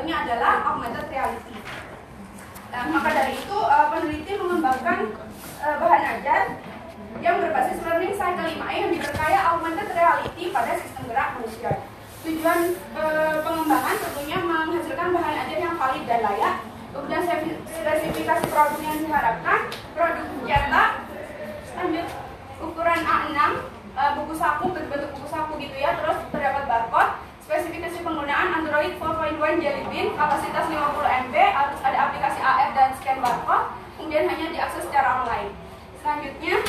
satunya adalah augmented reality. Nah, maka dari itu uh, peneliti mengembangkan uh, bahan ajar yang berbasis learning cycle 5E yang diperkaya augmented reality pada sistem gerak manusia. Tujuan uh, pengembangan tentunya menghasilkan bahan ajar yang valid dan layak. Kemudian spesifikasi produk yang diharapkan, produk cetak, lanjut ukuran A6, uh, buku saku berbentuk buku saku gitu ya, terus terdapat barcode, spesifikasi penggunaan Android 4.1 Jelly Bean, kapasitas 50 MB, harus ada aplikasi AR dan scan barcode, kemudian hanya diakses secara online. Selanjutnya,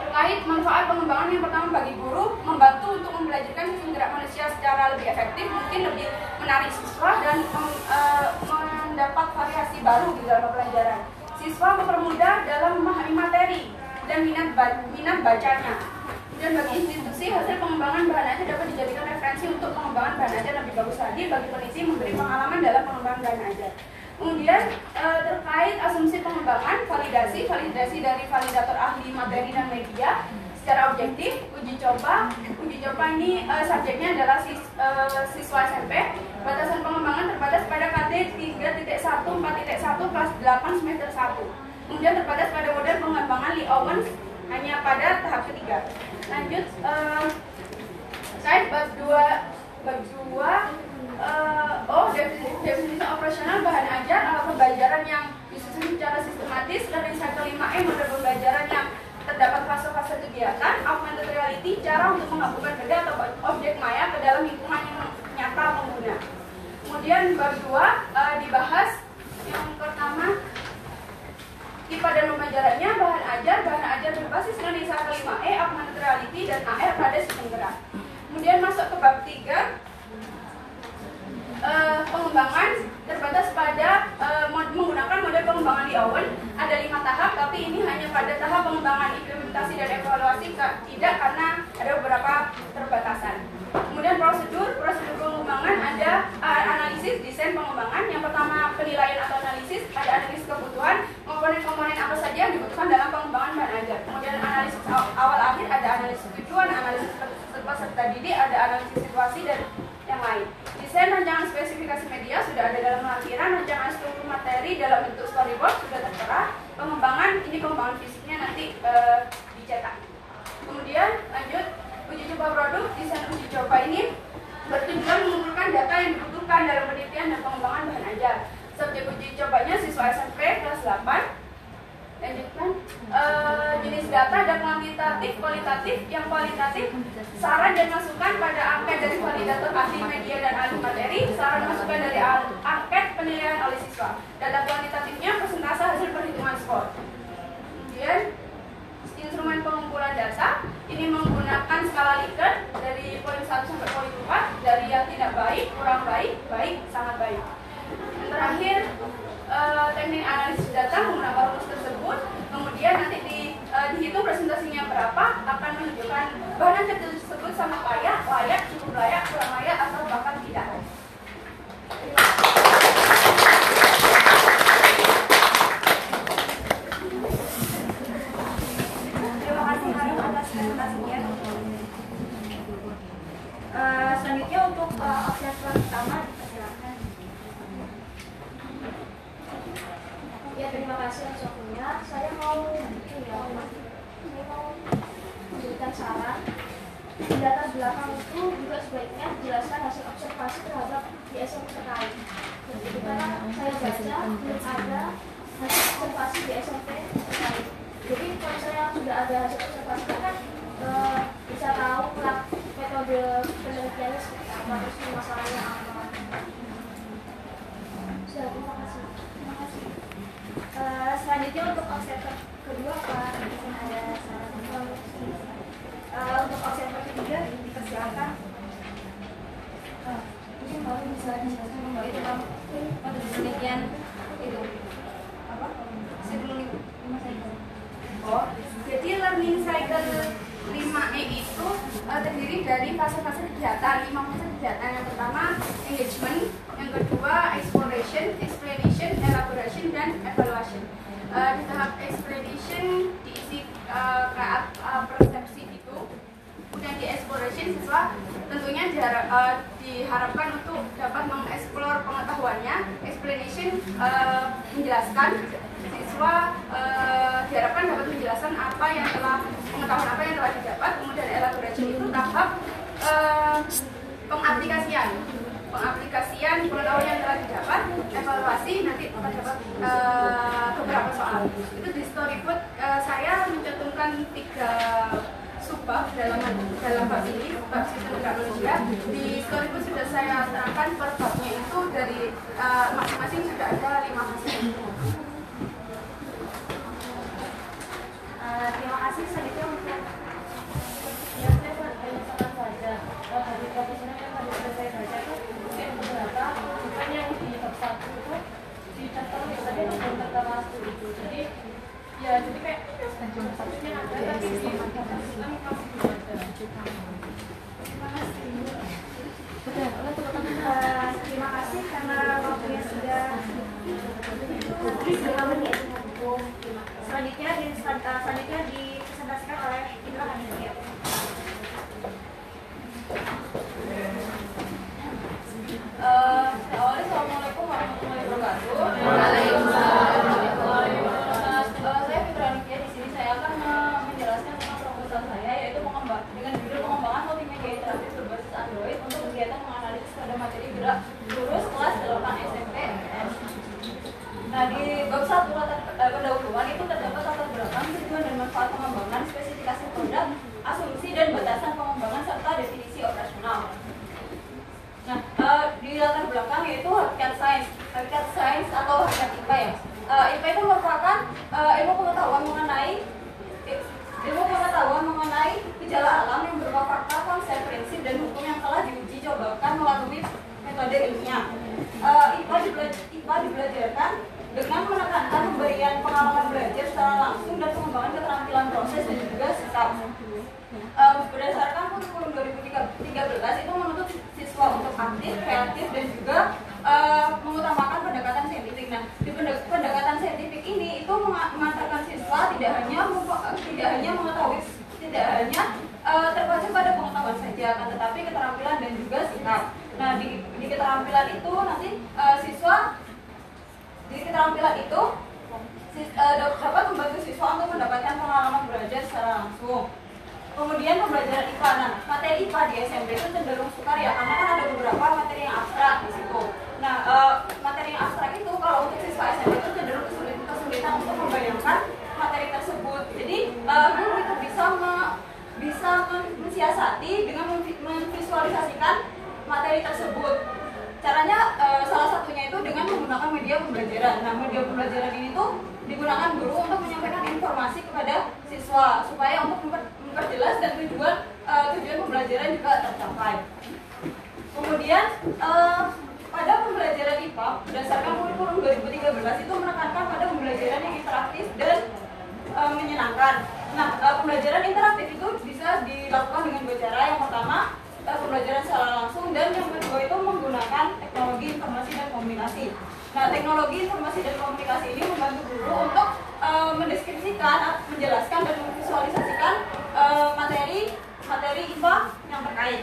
terkait manfaat pengembangan yang pertama bagi guru, membantu untuk membelajarkan sistem gerak manusia secara lebih efektif, mungkin lebih menarik siswa dan e, mendapat variasi baru di dalam pelajaran. Siswa mempermudah dalam memahami materi dan minat, minat bacanya. Dan bagi institusi, hasil pengembangan bahan ajar dapat dijadikan referensi untuk pengembangan bahan ajar lebih bagus lagi bagi peneliti memberi pengalaman dalam pengembangan bahan ajar. Kemudian e, terkait asumsi pengembangan, validasi, validasi dari validator ahli materi dan media secara objektif, uji coba, uji coba ini e, subjeknya adalah sis, e, siswa SMP. Batasan pengembangan terbatas pada KT 3.1, 4.1, kelas 8 semester 1. Kemudian terbatas pada model pengembangan Lee Owens hanya pada tahap ketiga. Lanjut, uh, saya bab dua, bab dua, uh, oh definisi, definisi operasional bahan ajar alat pembelajaran yang disusun secara sistematis dari cycle 5E model pembelajaran yang terdapat fase-fase kegiatan, augmented reality, cara untuk menggabungkan benda atau objek maya ke dalam lingkungan yang nyata pengguna. Kemudian bab dua uh, dibahas yang pertama IPA dan pembelajarannya bahan ajar, bahan ajar berbasis Indonesia kelima E, augmented reality, dan AR pada sistem gerak. Kemudian masuk ke bab 3, uh, pengembangan terbatas pada uh, menggunakan model pengembangan di Owen. Ada lima tahap, tapi ini hanya pada tahap pengembangan implementasi dan evaluasi, tidak karena ada beberapa terbatasan. Kemudian prosedur, prosedur pengembangan ada analisis, desain pengembangan. Yang pertama penilaian atau analisis, komponen-komponen apa saja yang dibutuhkan dalam pengembangan bahan ajar. Kemudian analisis awal akhir, ada analisis tujuan, analisis peserta didik, ada analisis situasi dan yang lain. Desain rancangan spesifikasi media sudah ada dalam lampiran, rancangan struktur materi dalam bentuk storyboard sudah tertera. Pengembangan ini pengembangan fisiknya nanti uh, dicetak. Kemudian lanjut uji coba produk, desain uji coba ini bertujuan mengumpulkan data yang dibutuhkan dalam penelitian dan pengembangan bahan ajar. Subjek uji cobanya siswa SMP kelas 8 lanjutkan uh, jenis data ada kuantitatif kualitatif. Yang kualitatif saran dan masukan pada angket dari validator ahli media dan ahli materi saran masukan dari angket penilaian oleh siswa data kuantitatifnya persentase hasil perhitungan skor. Kemudian instrumen pengumpulan data ini menggunakan skala Likert dari poin 1 sampai poin 4 dari yang tidak baik, kurang baik, baik, sangat baik. Yang terakhir uh, teknik analisis data menggunakan rumus tersebut. Kemudian nanti di, uh, dihitung presentasinya berapa akan menunjukkan bahan ajar tersebut sangat layak, layak, cukup layak, kurang layak atau bahkan tidak. Terima kasih atas presentasinya. Uh, selanjutnya untuk uh, pertama silakan Ya terima kasih waktunya. Saya mau ini ya, saya mau memberikan saran. Di data belakang itu juga sebaiknya dijelaskan hasil observasi terhadap DSM terkait. Jadi karena saya baca belum ada hasil observasi di SMP terkait. Jadi kalau saya sudah ada hasil observasi kan e, bisa tahu metode penelitiannya seperti apa terus masalahnya apa. Terima kasih. Terima kasih. Uh, selanjutnya untuk observer kedua Pak mungkin ada saran uh, untuk observer ketiga dipersilakan. Uh, mungkin baru bisa dijelaskan kembali tentang pada penelitian itu. Apa? Sebelum lima cycle. Oh jadi learning cycle 5E itu uh, terdiri dari fase-fase kegiatan, lima fase kegiatan. Yang pertama engagement, yang kedua exploration, explanation, elaboration, dan evaluation. Uh, di tahap explanation diisi uh, uh, persepsi itu, kemudian di exploration siswa tentunya diharap, uh, diharapkan untuk dapat mengeksplor pengetahuan mungkin eh, menjelaskan siswa eh, diharapkan dapat menjelaskan apa yang telah pengetahuan apa yang telah didapat. Kemudian elaborasi itu tahap eh, pengaplikasian pengaplikasian pengetahuan yang telah didapat evaluasi nanti akan dapat eh, beberapa soal. Itu di storyboard eh, saya mencantumkan tiga subbab dalam dalam bab ini bab sistem teknologi di storyboard sudah saya terangkan per babnya itu dari eh, masing-masing sudah ada lima hasil. Eh, terima kasih nanti eh, siswa di keterampilan itu sis- eh, dapat membantu siswa untuk mendapatkan pengalaman belajar secara langsung. Kemudian pembelajaran IPA, nah materi IPA di SMP itu cenderung sukar ya karena kan ada beberapa materi yang abstrak di situ. Nah eh, materi yang abstrak itu kalau untuk siswa SMP itu cenderung kesulitan, kesulitan untuk membayangkan materi tersebut. Jadi eh, guru itu bisa me- bisa men- mensiasati dengan memvi- memvisualisasikan materi tersebut. Caranya eh, salah satunya itu dengan menggunakan media pembelajaran. Nah media pembelajaran ini tuh digunakan guru untuk menyampaikan informasi kepada siswa supaya untuk memper- memperjelas dan tujuan eh, tujuan pembelajaran juga tercapai. Kemudian eh, pada pembelajaran IPA berdasarkan kurikulum 2013 itu menekankan pada pembelajaran yang interaktif dan eh, menyenangkan. Nah, eh, pembelajaran interaktif itu bisa dilakukan dengan dua cara. Yang pertama, eh, pembelajaran secara langsung dan yang kedua itu menggunakan teknologi informasi dan komunikasi. Nah, teknologi informasi dan komunikasi ini membantu guru untuk eh, mendeskripsikan, menjelaskan dan memvisualisasikan eh, materi materi IPA yang terkait.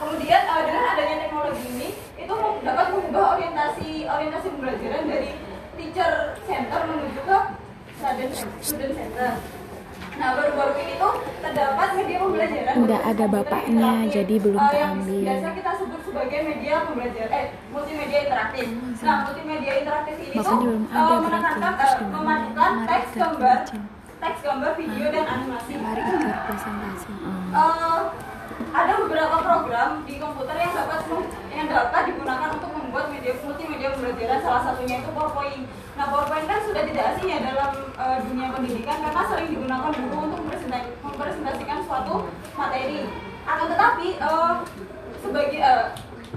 Kemudian eh, dengan adanya teknologi ini itu dapat mengubah orientasi orientasi pembelajaran dari teacher center menuju ke student center. Nah baru-baru ini tuh terdapat media pembelajaran Nggak ada bapaknya, interaktif, jadi belum eh, yang keambil. Biasa kita sebut sebagai media pembelajaran eh multimedia interaktif. Nah multimedia interaktif ini tuh Bapaknya belum ada eh, Terus gimana? memadukan teks gambar teks gambar video dan animasi. Mari ikut presentasi. Eh, ada beberapa program di komputer yang dapat yang dapat digunakan untuk membuat media multimedia pembelajaran salah satunya itu PowerPoint. Nah PowerPoint kan sudah tidak asing ya dalam eh, dunia pendidikan karena sering digunakan guru untuk mempresenta- mempresentasikan suatu materi. Akan tetapi eh, sebagai eh,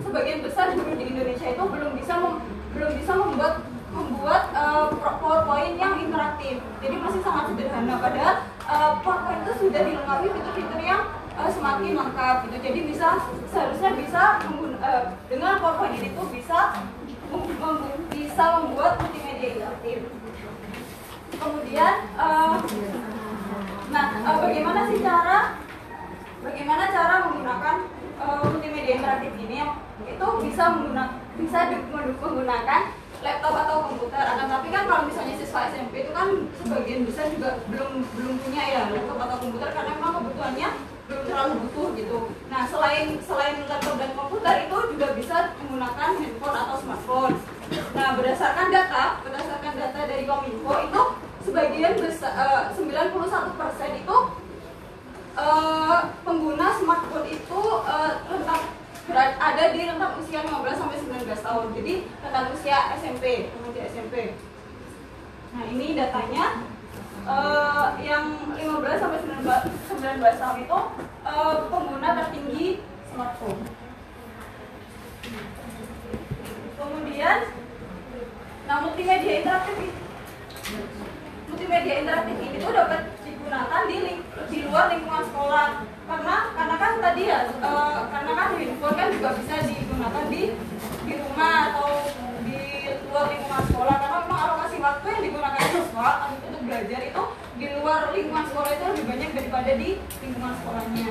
sebagian besar guru di Indonesia itu belum bisa mem- belum bisa membuat membuat pro- PowerPoint yang interaktif. Jadi masih sangat sederhana. Padahal eh, PowerPoint itu sudah dilengkapi fitur-fitur yang eh, semakin lengkap gitu. Jadi bisa seharusnya bisa eh, dengan PowerPoint ini tuh bisa bisa membuat multimedia interaktif. Kemudian eh, nah eh, bagaimana sih cara bagaimana cara menggunakan eh, multimedia interaktif ini itu bisa menggunakan bisa menggunakan laptop atau komputer. Akan tapi kan kalau misalnya siswa SMP itu kan sebagian besar juga belum belum punya ya laptop atau komputer karena memang kebutuhannya belum terlalu butuh gitu. Nah selain selain laptop dan komputer itu juga bisa menggunakan handphone atau smartphone. Nah berdasarkan data berdasarkan data dari Kominfo itu sebagian besar uh, 91% itu uh, pengguna smartphone itu uh, rentang ada di rentang usia 15 sampai 19 tahun. Jadi rentang usia SMP, remaja SMP. Nah, ini datanya uh, yang 15 sampai 19, 19 tahun itu uh, pengguna tertinggi smartphone. Kemudian nah multimedia interaktif multimedia interaktif ini tuh dapat digunakan di di luar lingkungan sekolah karena karena kan tadi ya e, karena kan handphone kan juga bisa digunakan di di rumah atau luar lingkungan sekolah karena memang alokasi waktu yang digunakan siswa untuk belajar itu di luar lingkungan sekolah itu lebih banyak daripada di lingkungan sekolahnya.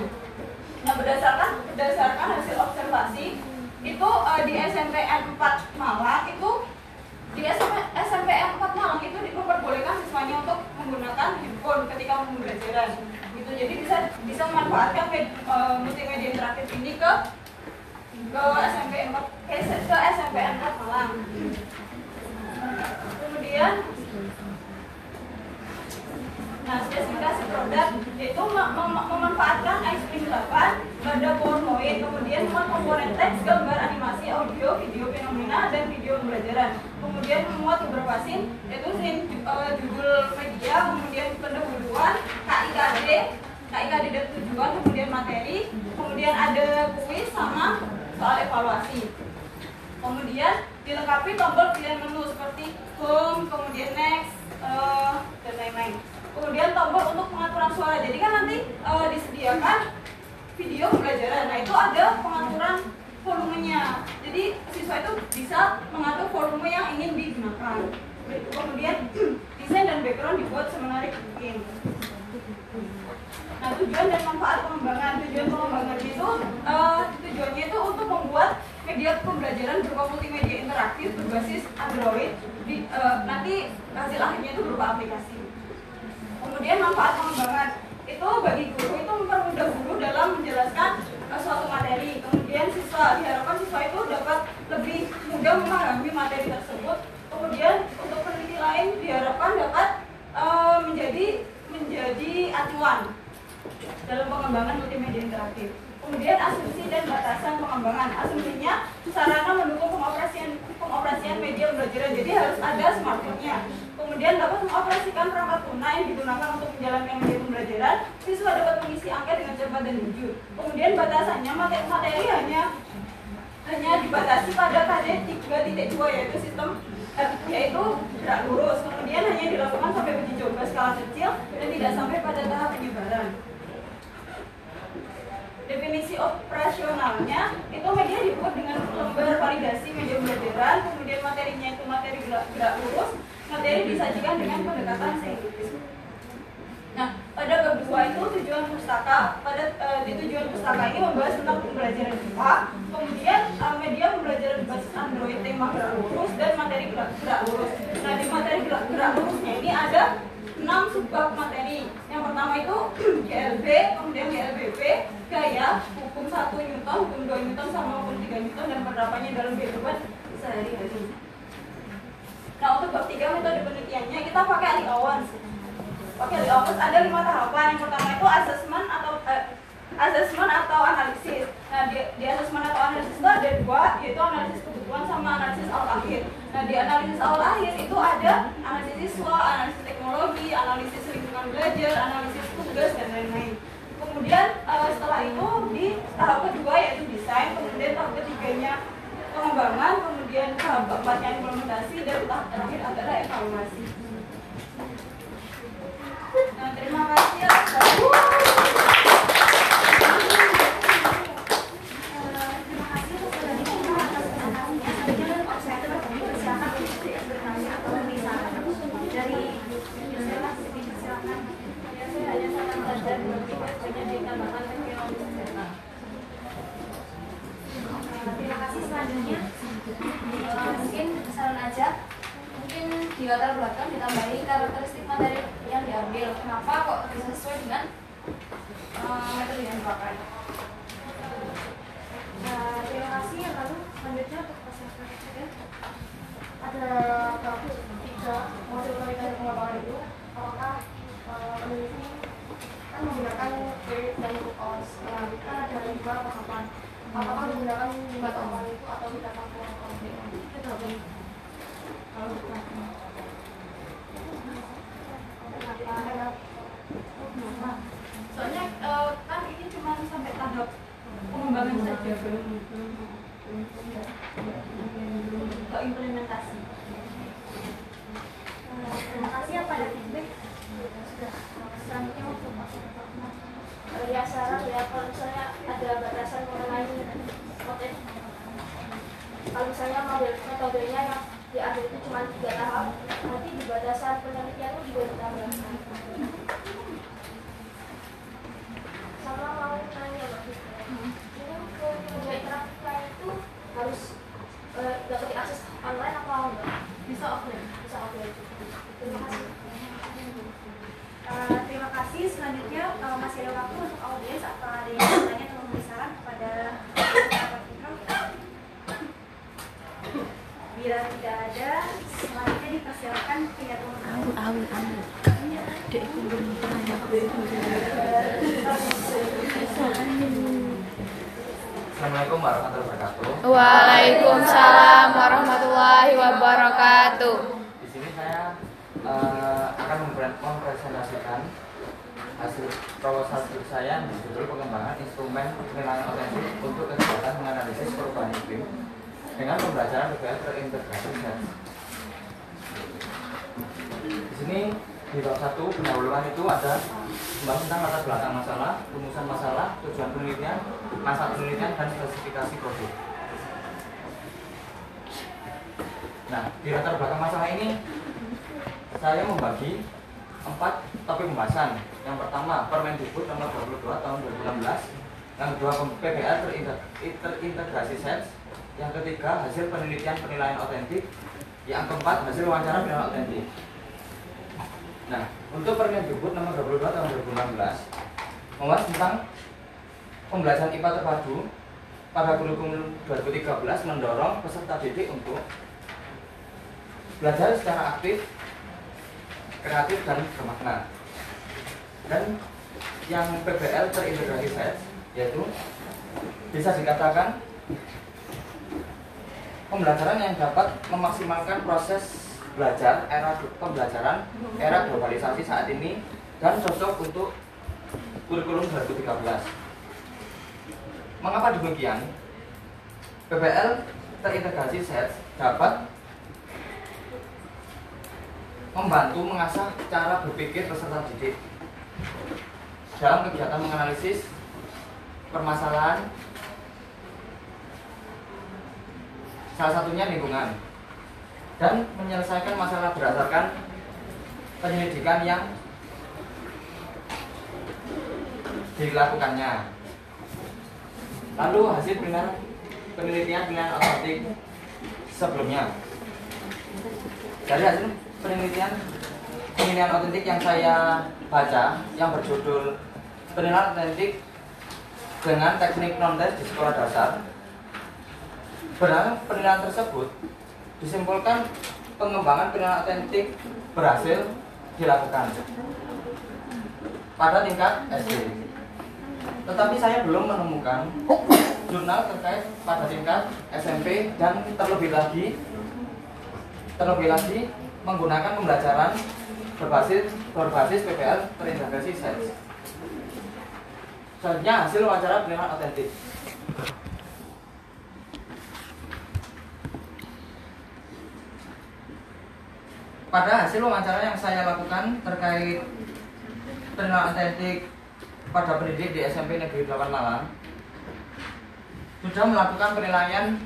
Nah berdasarkan berdasarkan hasil observasi itu e, di SMPN 4 Malang itu di SMP, SMPN 4 Malang itu memperbolehkan siswanya untuk menggunakan handphone ketika pembelajaran gitu jadi bisa bisa memanfaatkan uh, multimedia interaktif ini ke ke SMPN 4 ke, ke SMPN 4 Malang kemudian Nah, spesifikasi produk yaitu mem mem memanfaatkan iSpring 8 pada PowerPoint, kemudian komponen teks, gambar, animasi, audio, video fenomena, dan video pembelajaran. Kemudian memuat beberapa scene, yaitu scene uh, judul media, kemudian pendahuluan, KIKD, KIKD dan tujuan, kemudian materi, kemudian ada kuis sama soal evaluasi. Kemudian dilengkapi tombol pilihan menu seperti home, kemudian next, uh, dan lain-lain kemudian tombol untuk pengaturan suara jadi kan nanti e, disediakan video pembelajaran nah itu ada pengaturan volumenya. Jadi siswa itu bisa mengatur volume yang ingin digunakan. Kemudian desain dan background dibuat semenarik mungkin. Nah tujuan dan manfaat pengembangan. Tujuan pengembangan itu e, tujuannya itu untuk membuat media pembelajaran berupa multimedia interaktif berbasis Android di, e, nanti hasil akhirnya itu berupa aplikasi. Kemudian manfaat pengembangan. Itu bagi guru itu mempermudah guru dalam menjelaskan uh, suatu materi. Kemudian siswa diharapkan siswa itu dapat lebih mudah memahami materi tersebut. Kemudian untuk peneliti lain diharapkan dapat uh, menjadi menjadi acuan dalam pengembangan multimedia interaktif. Kemudian asumsi dan batasan pengembangan. Asumsinya sarana mendukung pengoperasian pengoperasian media pembelajaran jadi harus ada smartphone-nya. Kemudian dapat mengoperasikan perangkat lunak yang digunakan untuk menjalankan media pembelajaran, siswa dapat mengisi angka dengan cepat dan jujur. Kemudian batasannya materi, materi hanya hanya dibatasi pada KD 3.2 yaitu sistem eh, yaitu gerak lurus. Kemudian hanya dilakukan sampai uji coba skala kecil dan tidak sampai pada tahap penyebaran. Definisi operasionalnya itu media dibuat dengan lembar validasi media pembelajaran, kemudian materinya itu materi gerak, gerak lurus, materi disajikan dengan pendekatan saintifis. Pada bab dua itu tujuan pustaka. Pada uh, di tujuan pustaka ini membahas tentang pembelajaran IPA, kemudian uh, media pembelajaran berbasis Android, tema gerak lurus dan materi gerak, gerak lurus. Nah, di materi gerak, gerak lurusnya ini ada enam subbab materi. Yang pertama itu GLB, kemudian GLBP, gaya, hukum 1 Newton, hukum 2 Newton sama hukum 3 Newton dan penerapannya dalam kehidupan sehari-hari. Nah untuk bab tiga metode penelitiannya kita pakai Ali Owens. Pakai Ali Owens ada lima tahapan. Yang pertama itu assessment atau uh, assessment atau analisis. Nah di, di assessment atau analisis itu ada dua, yaitu analisis kebutuhan sama analisis awal akhir. Nah di analisis awal akhir itu ada analisis siswa, analisis teknologi, analisis lingkungan belajar, analisis tugas dan lain-lain. Kemudian uh, setelah itu di tahap kedua yaitu desain, kemudian tahap ketiganya pengembangan, kemudian tahap keempatnya implementasi, dan tahap terakhir adalah evaluasi. Nah, terima kasih atas Terima kasih selanjutnya. Mungkin saran aja di latar belakang ditambahi karakteristik materi yang diambil. Kenapa kok bisa sesuai dengan uh, metode yang dipakai? Nah, terima kasih. Yang lalu selanjutnya untuk peserta ketiga ada bagus tiga. Model penelitian pengembangan itu apakah uh, peneliti kan menggunakan period dan cause ya kan ada lima tahapan apakah menggunakan lima tahapan itu atau tidak? Tahapan itu tahapan kalau kita soalnya eh, kan ini cuma sampai tahap pengembangan saja. Belum ke implementasi. Terima kasih apa ada feedback sudah selanjutnya untuk Pak Uh, ya saran ya kalau misalnya ada batasan mengenai motif kalau misalnya model metodenya yang di akhir itu cuma tiga tahap nanti di batasan penelitian itu juga ditambahkan sama mau nanya Fitri. ini ke proyek praktiknya itu harus uh, dapat diakses online apa enggak? Bisa offline. Bisa offline. Terima kasih. Uh, terima kasih. Selanjutnya uh, masih ada waktu untuk audiens apa ada yang mau bertanya atau memberi saran kepada peserta kita? Bila tidak ada, selanjutnya dipersilakan pihak pemenang. Assalamualaikum warahmatullahi wabarakatuh. Waalaikumsalam warahmatullahi wabarakatuh. Di sini saya eh, akan mempresentasikan hasil proposal saya berjudul pengembangan instrumen penilaian otentik untuk kegiatan menganalisis perubahan iklim dengan pembelajaran PBL terintegrasi dan sini di bab satu pendahuluan itu ada membahas tentang latar belakang masalah, rumusan masalah, tujuan penelitian, masa penelitian dan spesifikasi produk. Nah, di latar belakang masalah ini saya membagi empat topik pembahasan. Yang pertama, Permendikbud nomor 22 tahun 2016. Yang kedua, terintegrasi, terintegrasi SETS. Yang ketiga, hasil penelitian penilaian otentik. Yang keempat, hasil wawancara penilaian otentik. Nah, untuk Permendikbud nomor 22 tahun 2016 membahas tentang pembelajaran IPA terpadu pada kurikulum 2013 mendorong peserta didik untuk belajar secara aktif, kreatif dan bermakna. Dan yang PBL terintegrasi set yaitu bisa dikatakan pembelajaran yang dapat memaksimalkan proses belajar era pembelajaran era globalisasi saat ini dan cocok untuk kurikulum 2013. Mengapa demikian? PBL terintegrasi set dapat membantu mengasah cara berpikir peserta didik dalam kegiatan menganalisis permasalahan salah satunya lingkungan dan menyelesaikan masalah berdasarkan penyelidikan yang dilakukannya. Lalu hasil penilaian penelitian penilaian otentik sebelumnya. Dari hasil penelitian penilaian otentik yang saya baca yang berjudul penilaian otentik dengan teknik non tes di sekolah dasar berdasarkan penilaian tersebut disimpulkan pengembangan penilaian otentik berhasil dilakukan pada tingkat SD tetapi saya belum menemukan jurnal terkait pada tingkat SMP dan terlebih lagi terlebih lagi menggunakan pembelajaran berbasis berbasis PPL terintegrasi sains. Selanjutnya hasil wawancara penilaian otentik. Pada hasil wawancara yang saya lakukan terkait penilaian otentik pada pendidik di SMP Negeri 8 Malang sudah melakukan penilaian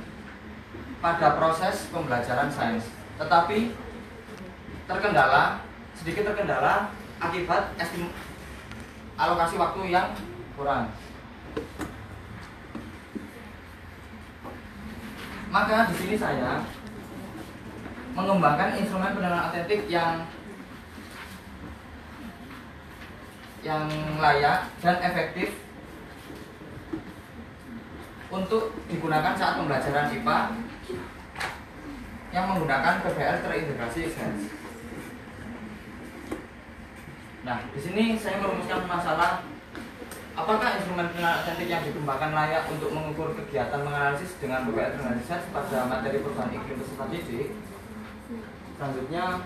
pada proses pembelajaran sains, tetapi terkendala sedikit terkendala akibat estim alokasi waktu yang kurang. Maka di sini saya mengembangkan instrumen penilaian otentik yang yang layak dan efektif untuk digunakan saat pembelajaran IPA yang menggunakan PBL terintegrasi Sense. Nah, di sini saya merumuskan masalah apakah instrumen penilaian otentik yang dikembangkan layak untuk mengukur kegiatan menganalisis dengan PBL terintegrasi Sense pada materi perubahan iklim peserta didik. Selanjutnya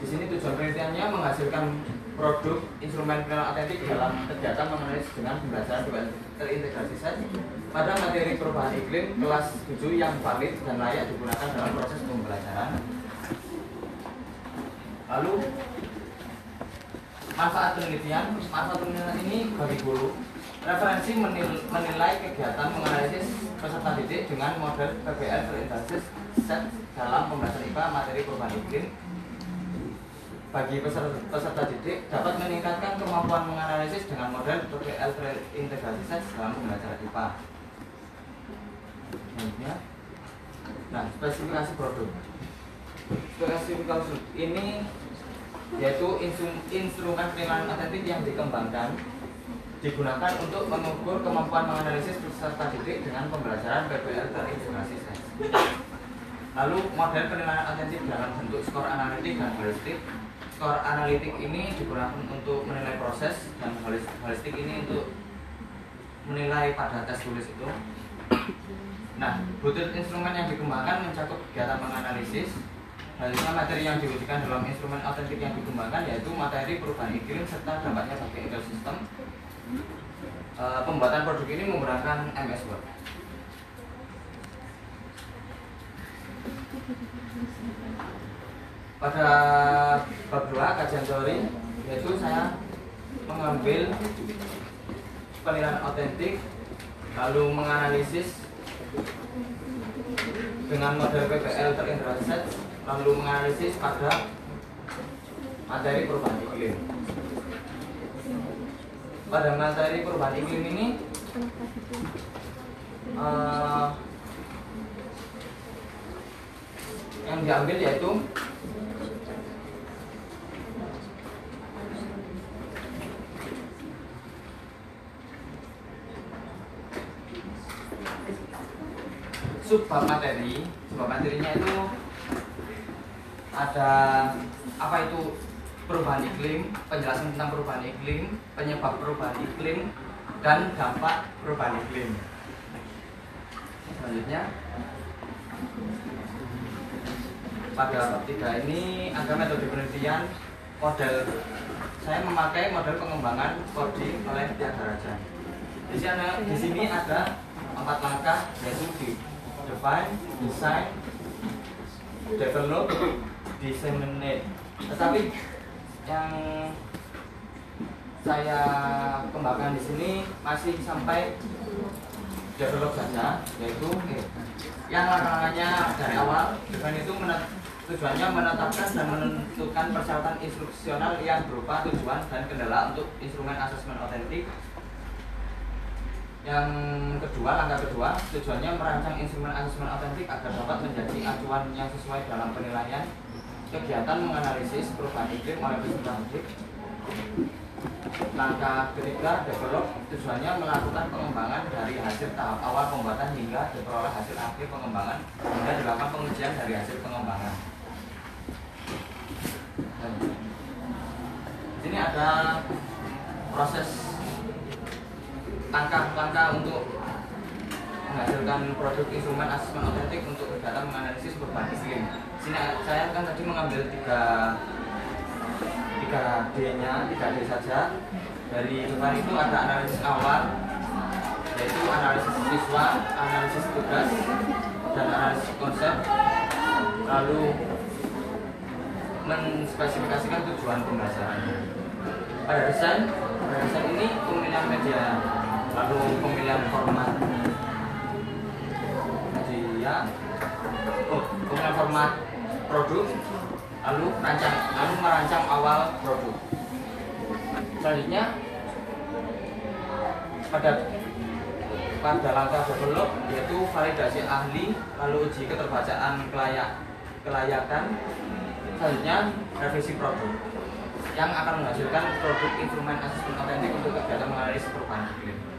di sini tujuan penelitiannya menghasilkan produk instrumen penilaian otentik dalam kegiatan menganalisis dengan pembelajaran terintegrasi Sense pada materi perubahan iklim kelas 7 yang valid dan layak digunakan dalam proses pembelajaran. Lalu manfaat penelitian, manfaat penelitian ini bagi guru referensi menil- menilai kegiatan menganalisis peserta didik dengan model PBL terintegrasi set dalam pembelajaran IPA materi perubahan iklim bagi peserta, peserta didik dapat meningkatkan kemampuan menganalisis dengan model PBL terintegrasi set dalam pembelajaran IPA. Nah spesifikasi produk. Spesifikasi ini yaitu instru- instrumen penilaian otentik yang dikembangkan digunakan untuk mengukur kemampuan menganalisis peserta didik dengan pembelajaran PBL terintegrasi sains. Lalu model penilaian otentik dalam bentuk skor analitik dan holistik. Skor analitik ini digunakan untuk menilai proses dan holis- holistik ini untuk menilai pada tes tulis itu. Nah, butir instrumen yang dikembangkan mencakup kegiatan menganalisis, Selanjutnya materi yang diwujudkan dalam instrumen otentik yang dikembangkan yaitu materi perubahan iklim serta dampaknya bagi ekosistem. E, pembuatan produk ini menggunakan MS Word. Pada bab 2 kajian teori yaitu saya mengambil penilaian otentik lalu menganalisis dengan model PPL terintegrasi lalu menganalisis pada materi perubahan iklim. Pada materi perubahan iklim ini eh, yang diambil yaitu subbab materi subbab materinya itu ada apa itu perubahan iklim, penjelasan tentang perubahan iklim, penyebab perubahan iklim, dan dampak perubahan iklim. Selanjutnya, pada bab 3 ini ada metode penelitian model saya memakai model pengembangan kodi oleh Tiaga Raja. Di sini, di sini ada empat langkah yaitu di define, design, develop, disseminate. Tetapi yang saya kembangkan di sini masih sampai develop saja, yaitu yang langkah-langkahnya dari awal define itu tujuannya menetapkan dan menentukan persyaratan instruksional yang berupa tujuan dan kendala untuk instrumen asesmen otentik yang kedua, langkah kedua, tujuannya merancang instrumen asesmen otentik agar dapat menjadi acuan yang sesuai dalam penilaian kegiatan menganalisis perubahan iklim oleh peserta didik. Langkah ketiga, develop, tujuannya melakukan pengembangan dari hasil tahap awal pembuatan hingga diperoleh hasil akhir pengembangan hingga dilakukan pengujian dari hasil pengembangan. Sini ada proses langkah-langkah untuk menghasilkan produk instrumen asesmen otentik untuk kegiatan menganalisis perubahan iklim. Sini saya kan tadi mengambil tiga tiga D-nya, tiga D saja. Dari depan itu ada analisis awal, yaitu analisis siswa, analisis tugas, dan analisis konsep. Lalu menspesifikasikan tujuan pembelajarannya. Pada desain, pada desain ini pemilihan media lalu pemilihan format media oh, pemilihan format produk lalu rancang lalu merancang awal produk selanjutnya pada pada langkah develop yaitu validasi ahli lalu uji keterbacaan kelayak kelayakan selanjutnya revisi produk yang akan menghasilkan produk instrumen asesmen otentik untuk kegiatan menganalisis perubahan iklim.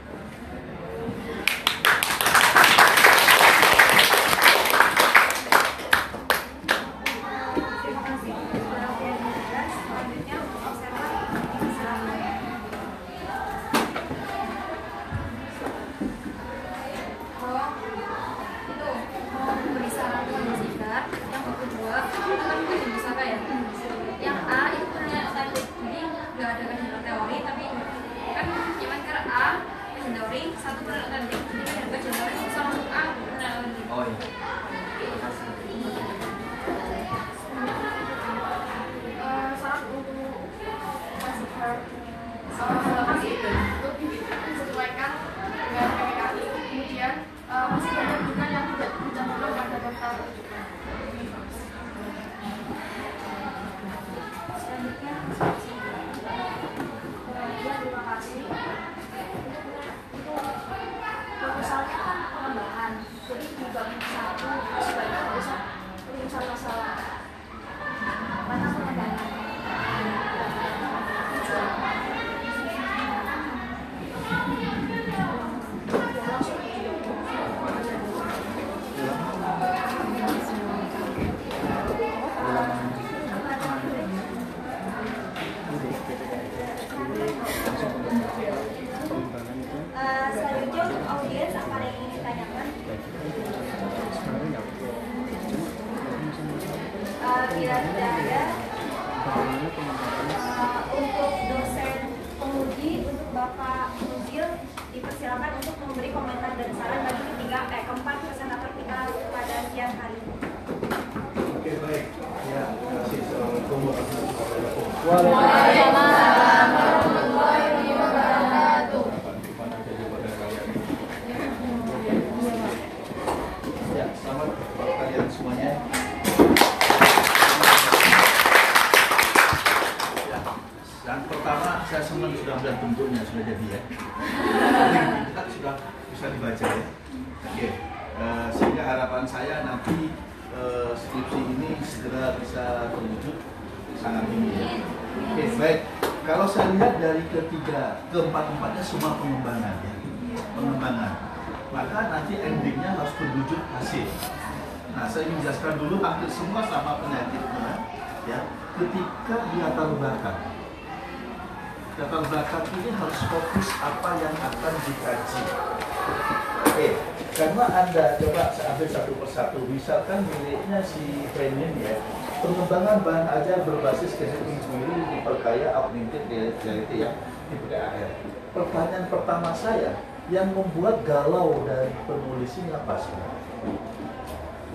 AR. Pertanyaan pertama saya, yang membuat galau dari penulis ini apa sih?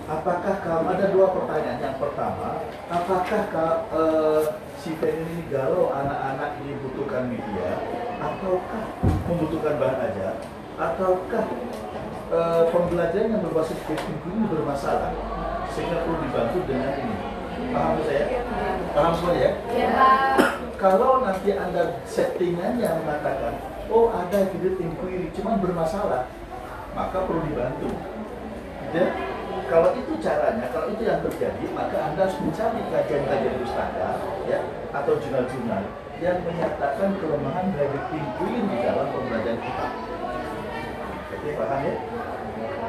Apakah kamu ada dua pertanyaan? Yang pertama, apakah ka- eh, si Fenin ini galau anak-anak ini butuhkan media, ataukah membutuhkan bahan ajar, ataukah eh, pembelajaran yang berbasis testing ini bermasalah sehingga perlu dibantu dengan ini? Paham saya? Paham semua ya? Kalau nanti anda settingannya mengatakan, oh ada video inquiry, cuman bermasalah, maka perlu dibantu. Ya? Kalau itu caranya, kalau itu yang terjadi, maka Anda harus mencari kajian-kajian pustaka ya, atau jurnal-jurnal yang menyatakan kelemahan dari inquiry di dalam pembelajaran kita. Oke, paham ya?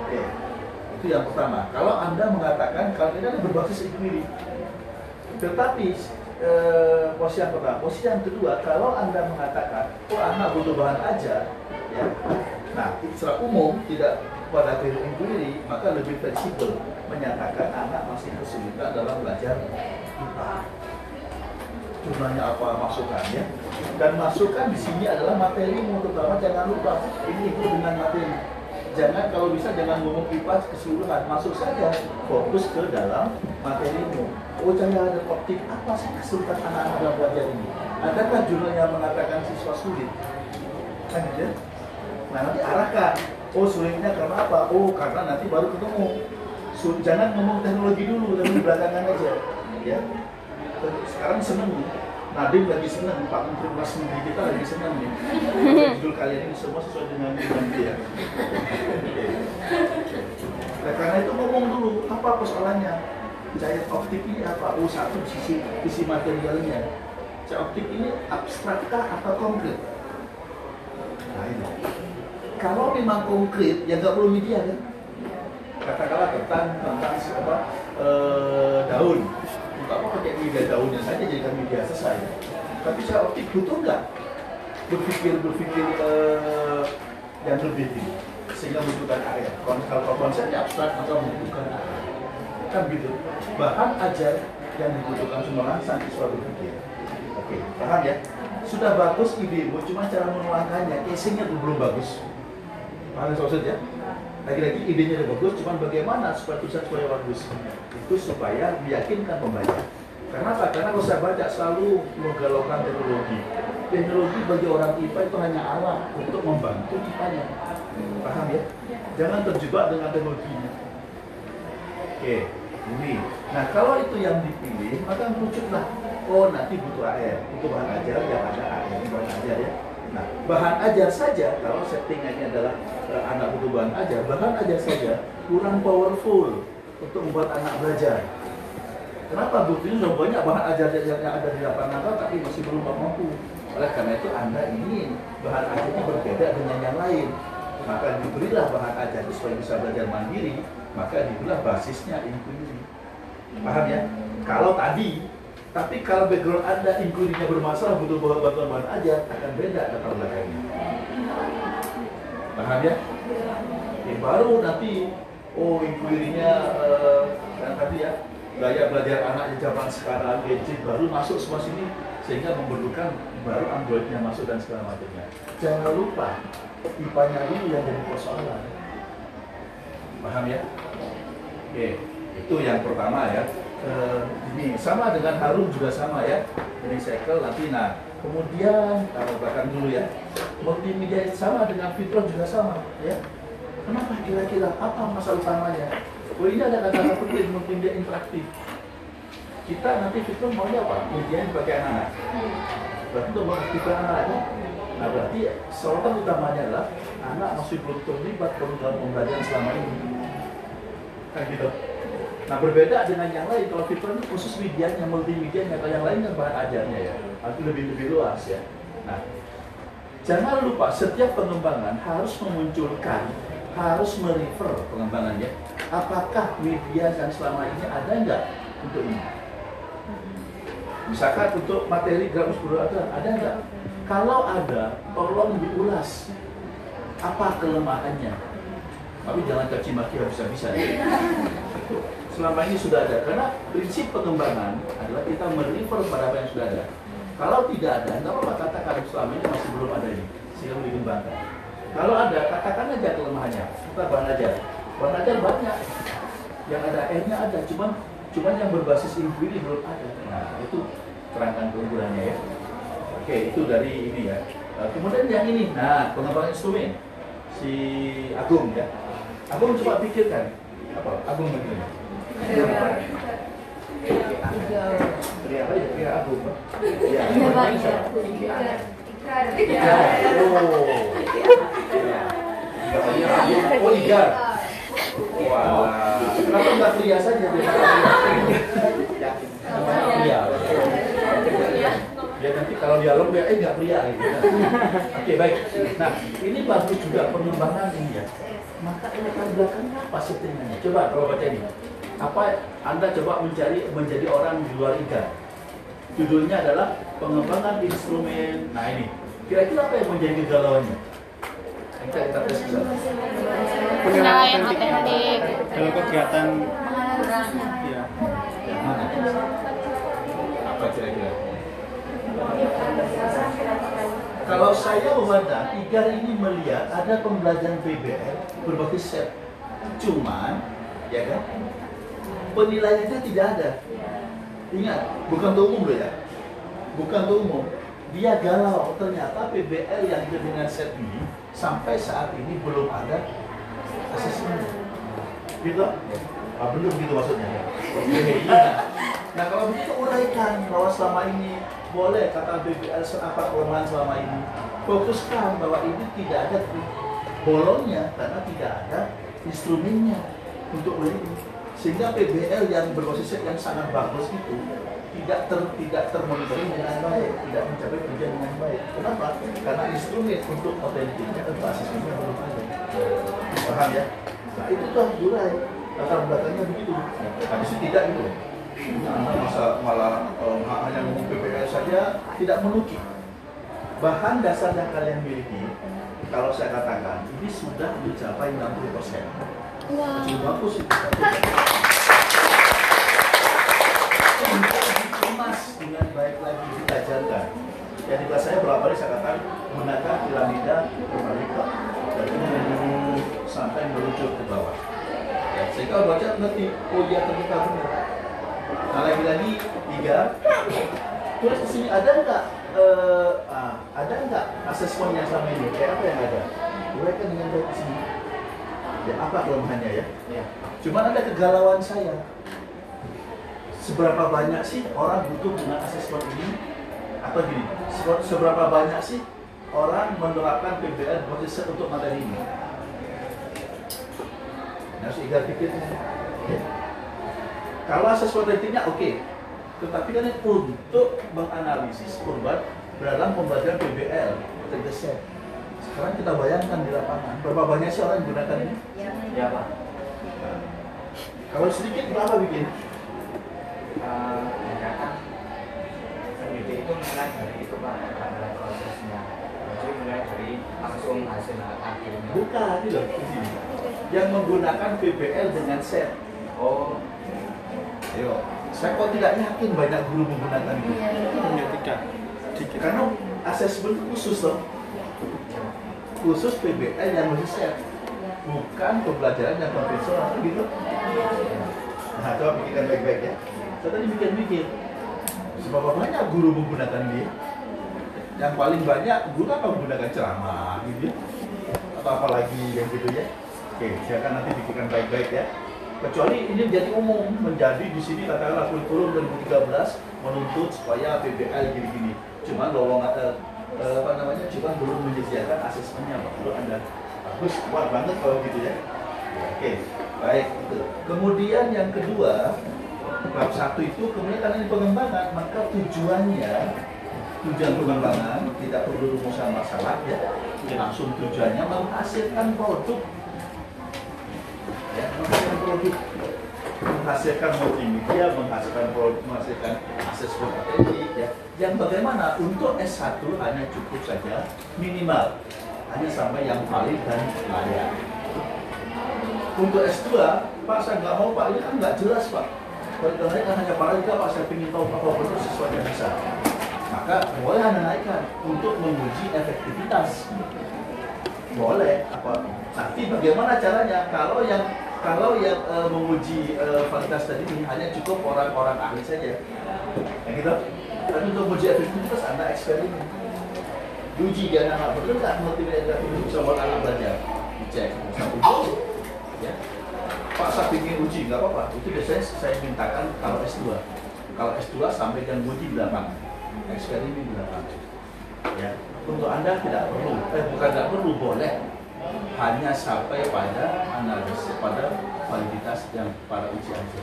Oke, itu yang pertama. Kalau Anda mengatakan kalau ini berbasis inquiry, tetapi eh, posisi yang pertama, posisi yang kedua, kalau Anda mengatakan, oh anak butuh bahan aja, ya, nah secara umum tidak pada teori inquiry, maka lebih fleksibel menyatakan anak masih kesulitan dalam belajar IPA. Jumlahnya apa masukannya? Dan masukan di sini adalah materi terutama jangan lupa ini ikut dengan materi. Jangan kalau bisa jangan ngomong IPA keseluruhan, masuk saja fokus ke dalam materimu. Oh cahaya dan optik apa sih kesulitan anak-anak dalam belajar ini? Adakah jurnal yang mengatakan siswa sulit? Kan gitu ya? Nah nanti arahkan. Oh sulitnya karena apa? Oh karena nanti baru ketemu. Sul- jangan ngomong teknologi dulu, tapi belakangan aja. Ya. Sekarang seneng nih. Nadim lagi seneng, Pak Menteri Luar Negeri kita lagi seneng nih. Judul kalian ini semua sesuai dengan dengan dia. Nah, karena itu ngomong dulu apa persoalannya. Cahaya optik ini apa? Oh satu sisi sisi materialnya. Cahaya optik ini abstrakkah atau konkret? Nah ini. Kalau memang konkret, ya nggak perlu media kan? Katakanlah tentang tentang apa eh, daun. Untuk apa pakai media daunnya saja jadikan media selesai. Tapi cahaya optik butuh nggak? Berpikir berpikir eh, yang lebih tinggi sehingga membutuhkan area. Kalau konsepnya abstrak maka membutuhkan area. Kan gitu. Bahan ajar yang dibutuhkan semua orang sampai suatu berpikir. Oke, paham ya? Sudah bagus idemu, cuma cara menuangkannya, casingnya tuh belum bagus. Paham maksud ya? Lagi-lagi idenya udah bagus, cuma bagaimana supaya tulisan supaya bagus? Itu supaya meyakinkan pembaca. Kenapa? Karena kalau saya baca selalu menggalaukan teknologi. Teknologi bagi orang IPA itu hanya alat untuk membantu IPA-nya. Paham ya? Jangan terjebak dengan teknologinya. Oke, ini. Nah, kalau itu yang dipilih, maka merucuklah. Oh, nanti butuh AR. Itu bahan ajar yang ada AR, bahan ajar ya. Nah, bahan ajar saja, kalau settingannya adalah eh, anak butuh bahan ajar, bahan ajar saja kurang powerful untuk membuat anak belajar. Kenapa buktinya sudah banyak bahan ajar yang ada di lapangan tapi masih belum mampu. Oleh karena itu Anda ingin bahan ajarnya berbeda dengan yang lain. Maka diberilah bahan ajar supaya bisa belajar mandiri, maka diberilah basisnya inquiry. Paham ya? Kalau tadi, tapi kalau background Anda inquiry-nya bermasalah butuh bantuan bahan ajar, akan beda latar belakangnya. Paham ya? Ya, baru nanti, oh inquiry-nya eh, tadi ya, gaya belajar anak di zaman sekarang, gadget baru masuk semua sini, sehingga memerlukan baru Android-nya masuk dan segala macamnya. Jangan lupa, IPA-nya dulu yang jadi persoalan. Paham ya? Oke, itu yang pertama ya. Eh, ini sama dengan Harum juga sama ya. Ini cycle nanti nah kemudian kalau bahkan dulu ya multimedia sama dengan Fitron juga sama ya. Kenapa kira-kira apa masalah utamanya? Oh ini ada kata-kata penting multimedia interaktif. Kita nanti Fitron maunya apa? Media yang dipakai anak-anak. Berarti untuk mengaktifkan anak-anak. Nah berarti sorotan utamanya adalah anak masih belum terlibat dalam pembelajaran selama ini. Kan gitu. Nah berbeda dengan yang lain, kalau Fitron itu khusus medianya, multimedianya, kalau yang lain kan bahan ajarnya ya, arti lebih lebih luas ya. Nah, jangan lupa setiap pengembangan harus memunculkan, harus merefer pengembangannya. Apakah media yang selama ini ada nggak untuk ini? Misalkan untuk materi grafis ada, ada nggak? Kalau ada, tolong diulas. Apa kelemahannya? Tapi jangan caci maki habis-habisan. Selama ini sudah ada, karena prinsip pengembangan adalah kita merefer pada apa yang sudah ada. Kalau tidak ada, nggak apa-apa katakan selama ini masih belum ada ini, boleh dikembangkan. Kalau ada, katakan aja kelemahannya, kita bahan aja. Bahan aja banyak, yang ada airnya ada, cuman cuman yang berbasis inquiry belum ada. Nah, itu terangkan keunggulannya ya. Oke, itu dari ini ya. Nah, kemudian yang ini, nah pengembangan instrumen si Agung ya. Agung coba pikirkan apa? Agung begini. Ya? Ya. Oh. Ya. Oh. Ya eh gitu. Oke baik. Nah ini bagus juga pengembangan ini ya. Coba kalau baca ini. Apa Anda coba mencari menjadi orang di luar ikan? Judulnya adalah pengembangan instrumen. Nah ini. Kira-kira apa yang menjadi kegalauannya? Kita tes. Penilaian otentik. dalam kegiatan ya Mana? Apa kira-kira? Kalau saya memandang, IGAR ini melihat ada pembelajaran PBL berbagai set. Cuman, ya kan, penilaiannya tidak ada. Ingat, bukan untuk umum loh ya. Bukan untuk umum. Dia galau, ternyata PBL yang dengan set ini sampai saat ini belum ada asesmen. Gitu? Ah, belum gitu maksudnya. Iya. Nah kalau begitu uraikan bahwa selama ini boleh kata BBL apa kelemahan selama ini. Fokuskan bahwa ini tidak ada bolongnya karena tidak ada instrumennya untuk melindungi. Sehingga PBL yang berbasis yang sangat bagus itu tidak ter, tidak termonitoring dengan baik, tidak mencapai tujuan dengan baik. Kenapa? Karena instrumen untuk otentiknya dan basisnya belum ada. Paham ya? Nah itu tuh durai latar belakangnya begitu. Habis itu tidak gitu. Nah, masa malah eh, hanya ngomong PBL saja tidak menukik bahan dasar yang kalian miliki kalau saya katakan ini sudah mencapai 60 persen wow. bagus dikemas dengan baik lagi ditajarkan ya di kelas saya berapa kali saya katakan gunakan piramida berbalik dari sampai meluncur ke bawah ya, sehingga baca ngerti oh iya ternyata benar nah lagi-lagi tiga terus di sini ada nggak ah, ada nggak asesmen yang sama ini kayak apa yang ada uraikan dengan baik di sini ya apa kelemahannya ya? Ya. cuman ada kegalauan saya. Seberapa banyak sih orang butuh dengan asesmen ini? Atau gini se- seberapa banyak sih orang menerapkan PBL proses untuk materi ini? Harus igar pikirnya ya. kalau asesmen ratingnya oke tetapi kan untuk menganalisis korban dalam pembelajaran PBL tegasnya sekarang kita bayangkan di lapangan berapa banyak sih orang yang gunakan ini Ya Pak. Nah, kalau sedikit berapa bikin Eh, Misalkan pendidik itu mulai dari itu Pak, pada prosesnya. Jadi mulai dari langsung hasil akhirnya. bukan ini loh yang menggunakan PBL dengan set Oh, Ayo, saya kok tidak yakin banyak guru menggunakan itu Ya tidak. Dikit. karena asesmen khusus loh khusus PBL yang masih set. Bukan pembelajaran yang konvensional gitu? Nah coba pikirkan baik-baik ya. Saya tadi mikir-mikir seberapa banyak guru menggunakan dia? Yang paling banyak guru apa menggunakan ceramah gitu ya? Atau apalagi yang gitu ya? Oke silakan nanti pikirkan baik-baik ya. Kecuali ini menjadi umum menjadi di sini katakanlah kurikulum 2013 menuntut supaya PBL gini-gini. Cuman lowongan eh, apa namanya? Cuma belum menyediakan asesmennya Pak. perlu anda bagus kuat banget kalau gitu ya. Oke baik itu kemudian yang kedua bab satu itu kemudian karena ini pengembangan maka tujuannya tujuan pengembangan tidak perlu rumusan masalah ya. Langsung tujuannya menghasilkan produk. Ya menghasilkan produk menghasilkan multimedia menghasilkan produk menghasilkan asesmen ya yang bagaimana? Untuk S1 hanya cukup saja minimal. Hanya sampai yang valid dan layak. Untuk S2 Pak saya nggak mau Pak. Ini kan nggak jelas Pak. Kalau naikkan hanya paragraf Pak saya ingin tahu apa betul sesuatu yang bisa maka boleh anda naikkan untuk menguji efektivitas. Boleh apa? Tapi bagaimana caranya? Kalau yang kalau yang eh, menguji eh, validitas tadi ini hanya cukup orang-orang ahli saja. Ya gitu tapi untuk menguji efektivitas anda eksperimen. Diuji di anak-anak betul nggak multimedia itu bisa buat anak belajar. Dicek. Satu ya. Pak saya ingin uji nggak apa-apa. Itu biasanya saya mintakan kalau S2 kalau S2 sampai dan uji di lapangan eksperimen di lapangan ya untuk anda tidak perlu eh bukan tidak perlu boleh hanya sampai pada analisis pada validitas yang para uji aja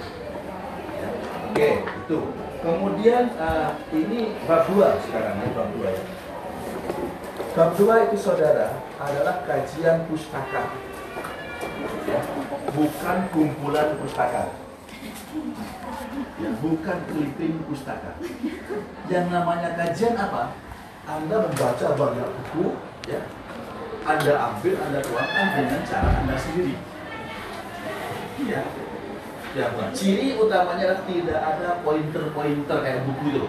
ya. oke itu. Kemudian eh, ini bab dua sekarang ya bab dua ya. Bab dua itu saudara adalah kajian pustaka. Ya bukan kumpulan pustaka. Ya bukan clipping pustaka. Yang namanya kajian apa? Anda membaca banyak buku ya anda ambil anda tuangkan dengan cara anda sendiri. Iya. Ya Pak. ciri utamanya adalah tidak ada pointer-pointer kayak buku itu.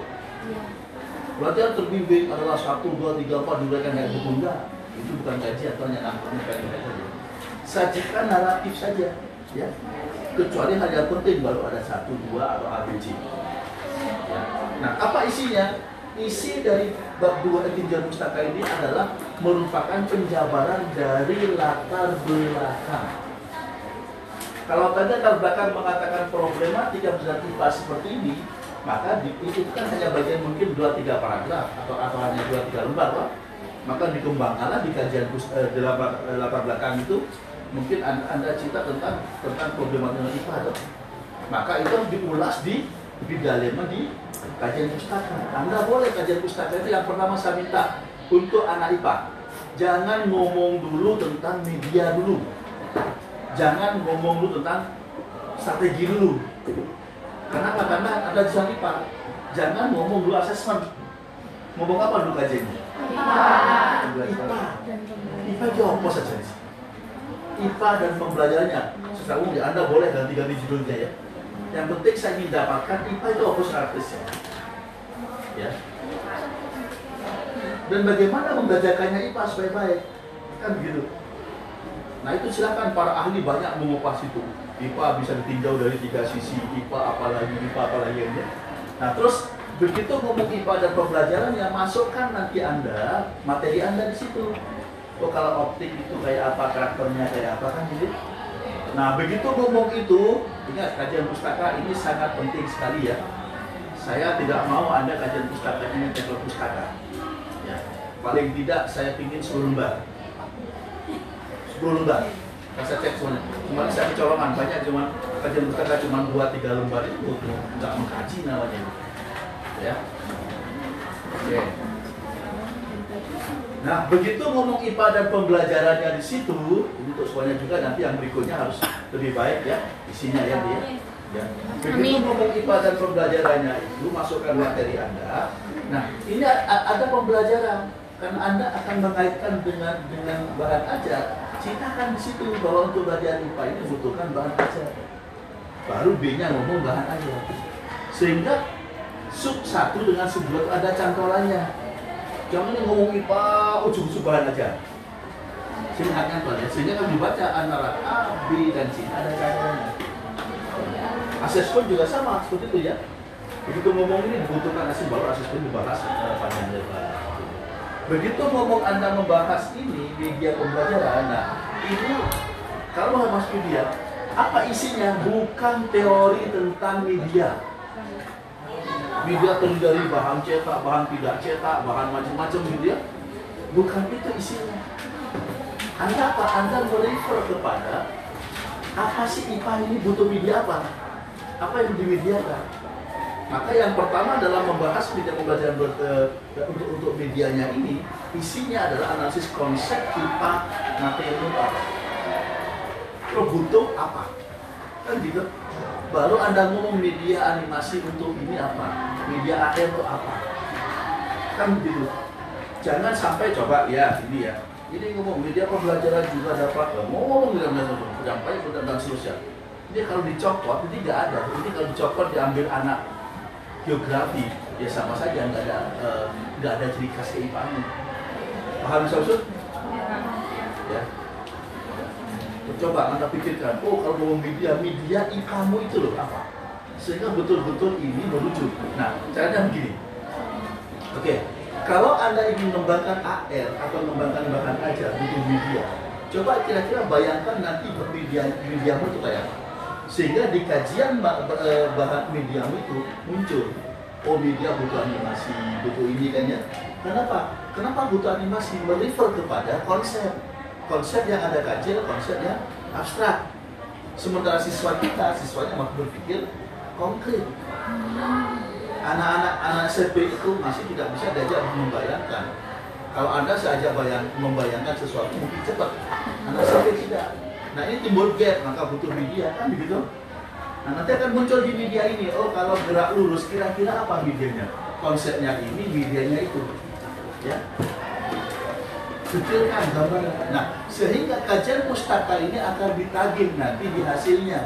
Berarti yang terbimbing adalah satu dua tiga empat diuraikan kayak buku enggak? Itu bukan kajian atau hanya nangkepnya kayak saja. Sajikan naratif saja ya. Kecuali hal yang penting baru ada satu dua atau ABC ya. nah apa isinya isi dari bab dua tinjauan pustaka ini adalah merupakan penjabaran dari latar belakang kalau tadi latar belakang mengatakan problematika berdasarkan tipe seperti ini maka itu kan hanya bagian mungkin dua tiga paragraf atau atau hanya dua tiga lembar Pak. maka dikembangkanlah di kajian eh, di latar, eh, latar belakang itu mungkin anda, anda cerita tentang tentang problematika IPA Maka itu diulas di di dalamnya di kajian pustaka. Anda boleh kajian pustaka itu yang pertama saya minta untuk anak IPA. Jangan ngomong dulu tentang media dulu. Jangan ngomong dulu tentang strategi dulu. Kenapa? Karena ada di IPA. Jangan ngomong dulu asesmen. Ngomong apa dulu kajiannya? IPA. IPA jawab apa saja? IPA dan pembelajarannya. Secara umum ya, Anda boleh ganti-ganti judulnya ya. Yang penting saya ingin dapatkan IPA itu apa artisnya. Ya. Dan bagaimana membelajarkannya IPA supaya baik. Kan begitu. Nah itu silakan para ahli banyak mengupas itu. IPA bisa ditinjau dari tiga sisi. IPA apalagi, IPA apalagi ya. Nah terus begitu ngomong IPA dan pembelajaran yang masukkan nanti Anda, materi Anda di situ. Oh kalau optik itu kayak apa, karakternya kayak apa kan gitu. Nah begitu ngomong itu, ingat kajian pustaka ini sangat penting sekali ya. Saya tidak mau Anda kajian pustaka ini teknik pustaka. Ya. Paling tidak saya ingin 10 lembar. 10 lembar. Saya cek semuanya. Cuma saya kecolongan banyak cuma kajian pustaka cuma 2 3 lembar itu nggak mengkaji namanya. Ya. Oke. Nah, begitu ngomong IPA dan pembelajarannya di situ, ini untuk semuanya juga nanti yang berikutnya harus lebih baik ya isinya ya dia. Ya. Begitu ngomong IPA dan pembelajarannya itu masukkan materi Anda. Nah, ini ada pembelajaran karena Anda akan mengaitkan dengan dengan bahan ajar. Ceritakan di situ bahwa untuk belajar IPA ini butuhkan bahan ajar. Baru B-nya ngomong bahan ajar. Sehingga sub satu dengan sub dua ada cantolannya. Jangan ini ngomong IPA ujung-ujung bahan aja. Singkatnya tuh ya. Sehingga kalau dibaca antara A, B, dan C ada cantolannya. Asesmen juga sama seperti itu ya. Begitu ngomong ini dibutuhkan asesmen baru asesmen dibahas panjang lebar. Begitu ngomong Anda membahas ini media pembelajaran, nah ini kalau mas media, apa isinya? Bukan teori tentang media. Media terdiri dari bahan cetak, bahan tidak cetak, bahan macam-macam media. Bukan itu isinya. Anda apa? Anda merefer kepada apa sih IPA ini butuh media apa? Apa yang dimediakan? Maka yang pertama adalah membahas media pembelajaran ber, eh, untuk, untuk medianya ini, isinya adalah analisis konsep IPA materi apa. Lo butuh apa? Kan gitu. Baru Anda ngomong media animasi untuk ini apa? Media AR untuk apa? Kan begitu. Jangan sampai coba ya ini ya. Ini ngomong media pembelajaran juga dapat ngomong media pembelajaran sampai dan seterusnya. Ini kalau dicopot ini nggak ada. Ini kalau dicopot diambil anak geografi ya sama saja nggak ada eh, nggak ada ciri khas keipaan paham maksud ya coba anda pikirkan oh kalau ngomong media media ikamu itu loh apa? Sehingga betul-betul ini merujuk. Nah caranya begini. Oke kalau anda ingin mengembangkan AR atau mengembangkan bahan ajar butuh media coba kira-kira bayangkan nanti media mediamu itu kayak apa? Sehingga di kajian eh, bahan mediamu itu muncul oh media butuh animasi butuh ini kan ya. Kenapa? Kenapa butuh animasi? Merefer kepada konsep konsep yang ada kaji adalah konsep yang abstrak sementara siswa kita siswanya mampu berpikir konkret anak-anak anak SMP itu masih tidak bisa diajak membayangkan kalau anda saja bayang, membayangkan sesuatu mungkin cepat anak SMP tidak Nah ini timbul gap, maka butuh media kan begitu. Nah nanti akan muncul di media ini, oh kalau gerak lurus kira-kira apa medianya? Konsepnya ini, medianya itu. Ya. Detailkan gambarnya. Nah sehingga kajian pustaka ini akan ditagih nanti di hasilnya.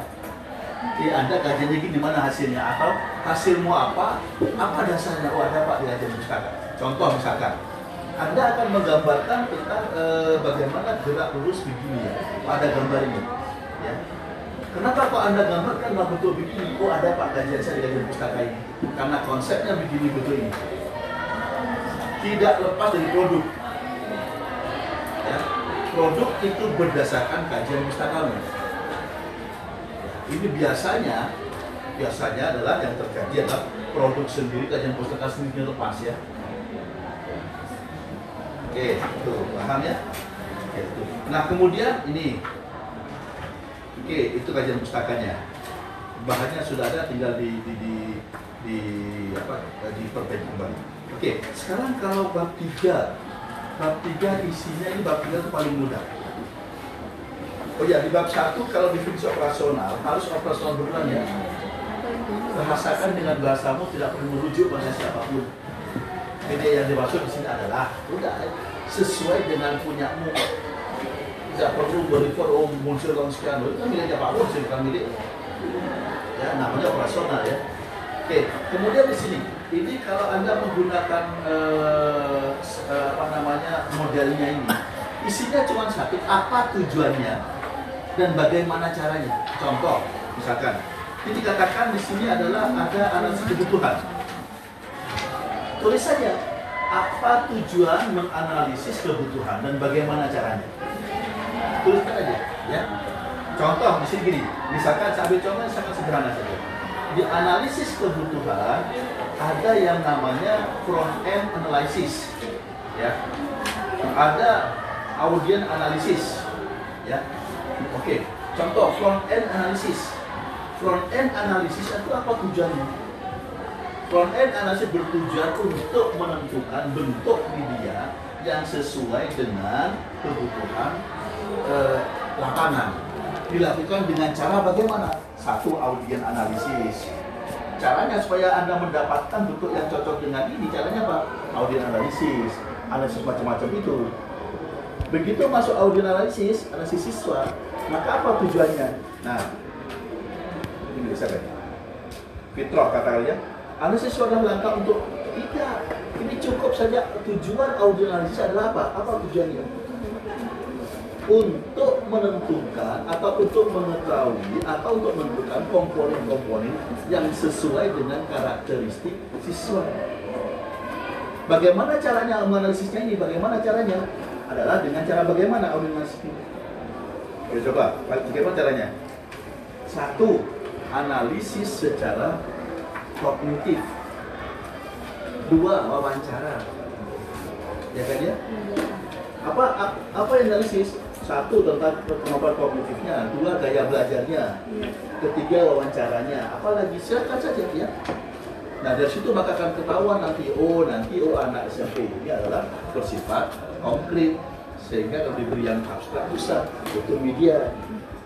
Di Anda kajiannya gini mana hasilnya atau hasilmu apa? Apa dasarnya? Oh ada pak di kajian pustaka. Contoh misalkan, anda akan menggambarkan tentang eh, bagaimana gerak lurus begini ya. Oh, ada gambar ini. Ya. Kenapa kok Anda gambarkan dalam bentuk begini? Oh ada Pak kajian saya di kajian pustaka ini. Karena konsepnya begini bentuk ini. Tidak lepas dari produk. Produk itu berdasarkan kajian pustaka. Ini biasanya biasanya adalah yang terjadi adalah produk sendiri kajian pustaka sendiri lepas ya. Oke, itu paham ya? Oke, itu. Nah kemudian ini, oke itu kajian pustakanya. bahannya sudah ada tinggal di di di, di apa diperbaiki kembali. Oke, sekarang kalau bab 3 bab 3 isinya ini bab 3 itu paling mudah. Oh ya, di bab 1 kalau definisi operasional harus operasional berulang ya. Bahasakan dengan bahasamu tidak perlu merujuk pada siapa pun. Ini yang dimaksud di sini adalah udah sesuai dengan punyamu. Tidak perlu berifor oh muncul dalam sekian itu kan miliknya Pak Muncul bukan milik ya namanya operasional ya. Oke, kemudian di sini ini kalau anda menggunakan eh, apa namanya modelnya ini, isinya cuma satu, apa tujuannya dan bagaimana caranya. Contoh, misalkan ini dikatakan di sini adalah ada analisis kebutuhan. Tulis saja apa tujuan menganalisis kebutuhan dan bagaimana caranya. Tuliskan aja, ya. Contoh di sini gini, misalkan saya ambil contoh sangat sederhana saja. Di analisis kebutuhan ada yang namanya front end analysis, ya. Ada audien analisis, ya. Oke, contoh front end analysis. Front end analysis itu apa tujuannya? Front end analysis bertujuan untuk menentukan bentuk media yang sesuai dengan kebutuhan eh, lapangan. Dilakukan dengan cara bagaimana? Satu audien analisis. Caranya supaya Anda mendapatkan bentuk yang cocok dengan ini, caranya apa? Audien analisis, analisis macam-macam itu. Begitu masuk audien analisis, analisis siswa, maka apa tujuannya? Nah, ini bisa kan? Fitrah kata kalian, analisis siswa adalah langkah untuk tidak. Ini cukup saja tujuan audien analisis adalah apa? Apa tujuannya? Untuk menentukan atau untuk mengetahui atau untuk menentukan komponen-komponen yang sesuai dengan karakteristik siswa. Bagaimana caranya menganalisisnya ini? Bagaimana caranya? Adalah dengan cara bagaimana ini? Oke, coba, bagaimana caranya? Satu, analisis secara kognitif. Dua, wawancara. Ya kan ya? Apa apa yang analisis? Satu tentang kemampuan kognitifnya, dua gaya belajarnya, ketiga wawancaranya, apalagi silakan saja ya. Nah dari situ maka akan ketahuan nanti oh nanti oh anak SMP ini adalah bersifat konkret sehingga kalau diberi yang abstrak susah butuh media.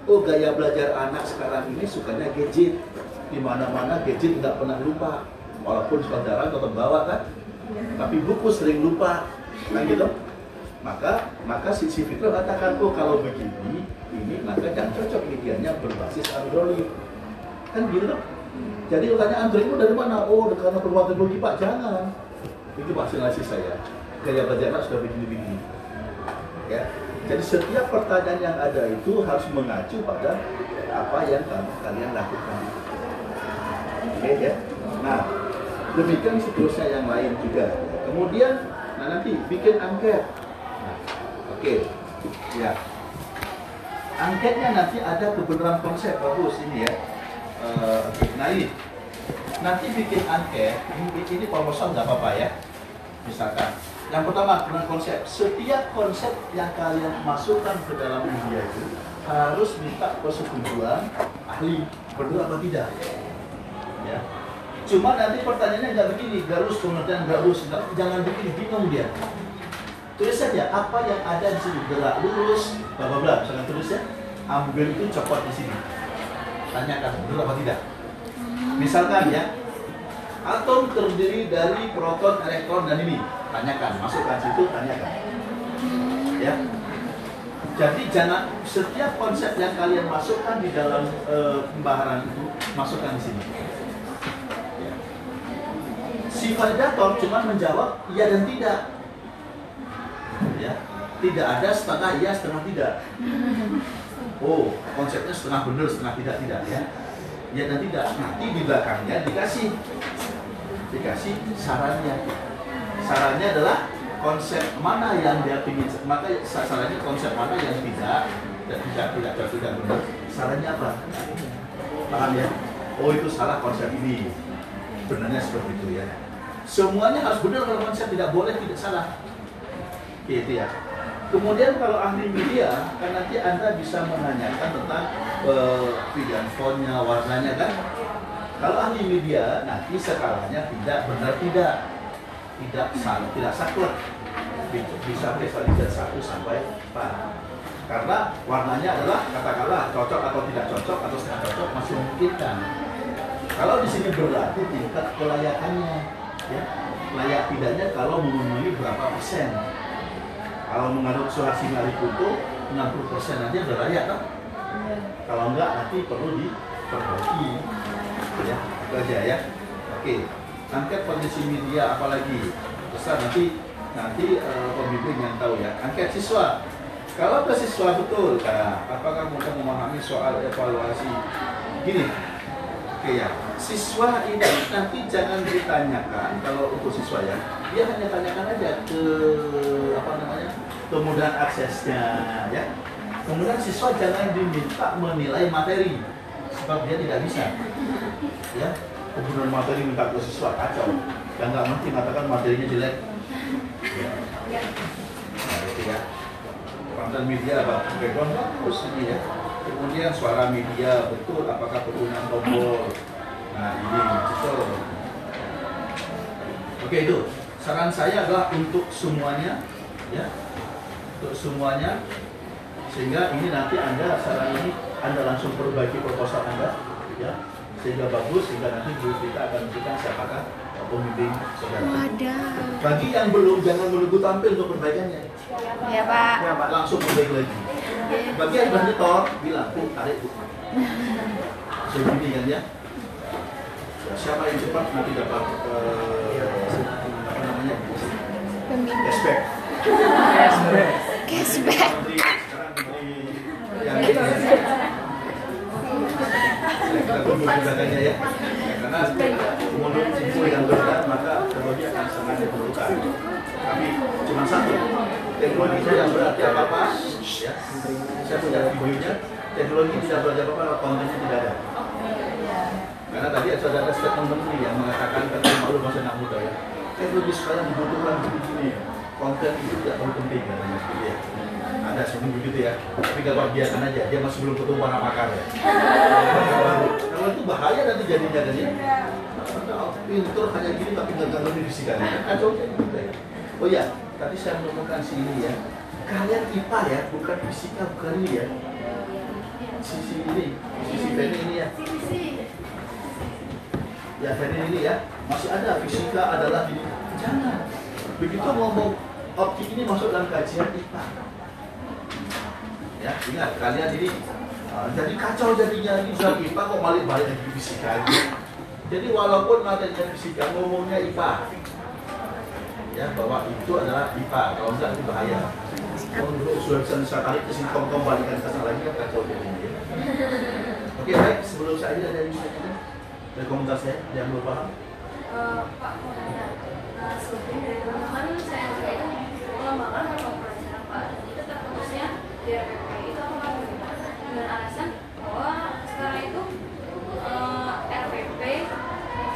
Oh gaya belajar anak sekarang ini sukanya gadget, di mana-mana gadget nggak pernah lupa, walaupun saudara tetap bawa kan, tapi buku sering lupa, kan gitu maka maka si, si katakan oh kalau begini ini maka yang cocok medianya berbasis Android. Kan gitu jadi tanya Android itu dari mana? Oh karena perbuatan teknologi pak. Jangan. Itu vaksinasi saya. Gaya belajar sudah begini-begini. Ya. Jadi setiap pertanyaan yang ada itu harus mengacu pada apa yang kalian lakukan. Oke ya. Nah demikian seterusnya yang lain juga. Kemudian nah nanti bikin angket Oke, ya. Angketnya nanti ada kebenaran konsep bagus ini ya. Uh, nah ini nanti bikin angket ini, ini proposal nggak apa-apa ya. Misalkan, yang pertama kebenaran konsep. Setiap konsep yang kalian masukkan ke dalam media itu harus minta persetujuan ahli benar atau tidak. Ya. Cuma nanti pertanyaannya nggak begini, garus kemudian garus, jangan bikin bingung dia tulis saja apa yang ada di sini. Gerak lurus bla bla bla. Misalkan tulis ya ambil itu copot di sini. Tanyakan benar apa tidak? Misalkan ya atom terdiri dari proton elektron dan ini. Tanyakan masukkan situ tanyakan. Ya. Jadi jangan setiap konsep yang kalian masukkan di dalam e, pembaharan itu masukkan di sini. Ya. si validator cuma menjawab iya dan tidak. ya tidak ada setengah iya setengah tidak. Oh konsepnya setengah benar setengah tidak tidak ya. Ya dan tidak. Nanti di belakangnya dikasih. Dikasih sarannya. Sarannya adalah konsep mana yang dia ingin maka sarannya konsep mana yang tidak dan tidak tidak tidak, tidak benar. Sarannya apa? Paham ya? Oh itu salah konsep ini. Benarnya seperti itu ya. Semuanya harus benar kalau konsep tidak boleh tidak salah. Itu ya Kemudian kalau ahli media, kan nanti Anda bisa menanyakan tentang eh, pilihan fontnya, warnanya kan. Kalau ahli media, nanti skalanya tidak benar tidak. Tidak salah, tidak saklek. Bisa- visualisasi satu sampai empat. Karena warnanya adalah katakanlah cocok atau tidak cocok atau setengah cocok masih memungkinkan. Kalau di sini berarti tingkat kelayakannya, ya layak tidaknya kalau memenuhi berapa persen. Kalau menganut surah singali putu 60 persen aja udah layak kan? Kalau enggak nanti perlu diperbaiki. Ya, itu aja ya. Oke, angket kondisi media apalagi besar nanti nanti eh, pembimbing yang tahu ya. Angket siswa. Kalau ke siswa betul, nah, apakah mudah memahami soal evaluasi? Gini, Oke ya, siswa ini nanti jangan ditanyakan kalau untuk siswa ya, dia hanya tanyakan aja ke apa namanya kemudahan aksesnya ya. Kemudian siswa jangan diminta menilai materi sebab dia tidak bisa. Ya, kemudian materi minta ke siswa kacau, dan nggak ngerti mengatakan materinya jelek. Ya. Nah, itu ya. Konten media apa background bagus ini ya kemudian suara media betul apakah penggunaan tombol? Nah ini betul. Oke itu. Saran saya adalah untuk semuanya ya. Untuk semuanya. Sehingga ini nanti anda saran ini anda langsung perbaiki proposal anda ya. Sehingga bagus sehingga nanti guru kita akan memberikan siapakah pembimbing saudara bagi yang belum jangan menunggu tampil untuk perbaikannya Ya Pak. Ya, Pak, langsung perbaiki lagi. Bagi yang sudah nyetor, bilang, Bu, tarik, Bu. Kan ya. Ya, Siapa yang cepat nanti dapat eh, apa namanya? Pembimbing. Cashback. Cashback. Menteri sekarang yang ini. Ya, ya. Ya, Karena menurut info yang beredar maka teknologi akan sangat diperlukan. Tapi cuma satu, teknologi itu yang berarti apa apa, ya. Saya punya videonya, teknologi tidak berarti apa apa, kontennya tidak ada. Karena tadi ada statement menteri yang mengatakan kata malu masa anak muda ya. Teknologi sekarang dibutuhkan begini, konten itu tidak terlalu penting katanya ya. Ada seperti begitu ya. Tapi gak biarkan aja, dia masih belum ketemu para pakar ya. Kalau itu bahaya nanti jadinya kan ya. Nah, pintur hanya gini tapi nggak ngerti fisika kacau kayak gitu ya. Oh ya, tadi saya menemukan sini ya. Kalian IPA ya, bukan fisika, bukan ini ya. Sisi ini, sisi Benny ini ya. Ya Benny ini ya, masih ada fisika adalah ini. Jangan. Begitu ngomong optik ini masuk dalam kajian IPA. Ya, ingat kalian ini uh, jadi kacau jadinya ini. Sudah IPA kok balik balik lagi fisika. Jadi walaupun materinya fisika ngomongnya IPA, ya bahwa itu adalah IPA kalau enggak itu bahaya. Kalau dulu sudah bisa bisa tarik ke sini kom balikan ke sana lagi kan kacau jadinya ya. oke baik. Sebelum saya ada dari dari komentar saya yang belum paham? Eh, Pak mau nanya, sebelum dari teman-teman saya itu pengembangan atau pelajaran Pak? Itu terputusnya di RPP? Dengan alasan bahwa sekarang itu eh, RPP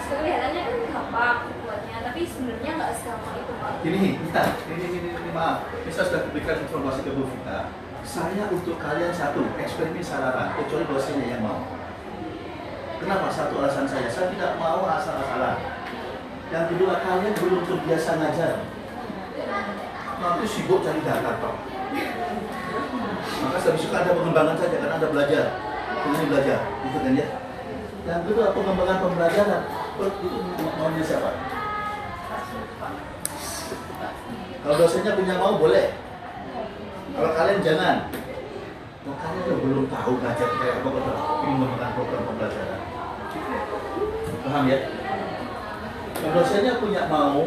kelihatannya kan gampang buatnya tapi sebenarnya nggak segampang itu Pak. ini bentar. Ini, ini, ini, maaf. Saya sudah berikan informasi ke Bu Vita. Saya untuk kalian satu eksperimen sararan kecuali dosennya yang mau. Kenapa? Satu alasan saya. Saya tidak mau asal-asalan yang kedua kalian belum terbiasa ngajar. Nanti sibuk cari data toh maka suka ada pengembangan saja karena ada belajar. Ini belajar. Itu kan ya? Yang kedua pengembangan pembelajaran. Itu maunya siapa? Kalau dosennya punya mau boleh. Kalau kalian jangan. Nah, kalian tuh belum tahu ngajar kayak apa kalau mengembangkan program pembelajaran? Paham ya? Kalau dosennya punya mau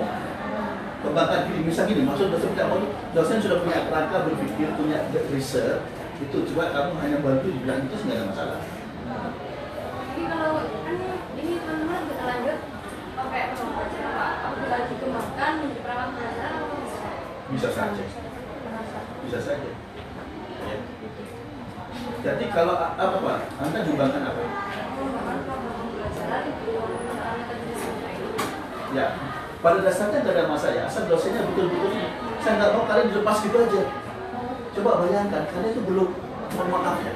kembangkan diri. Misal gini maksud dosen tidak mau dosen sudah punya kerangka berpikir punya riset itu coba kamu hanya bantu dibilang itu nggak ada masalah. Jadi kalau kan ini teman-teman kita lanjut. Pakai perangkat pelajaran Pak, apabila dikembangkan menjadi perangkat pelajaran apa bisa? bisa saja. Bisa saja. Ya. jadi kalau apa pak? Anda kembangkan apa? Pembelajaran di ya pada dasarnya tidak ada masalah ya asal dosennya betul-betul saya nggak mau kalian dilepas gitu aja Coba bayangkan, kalian itu belum, mohon ya,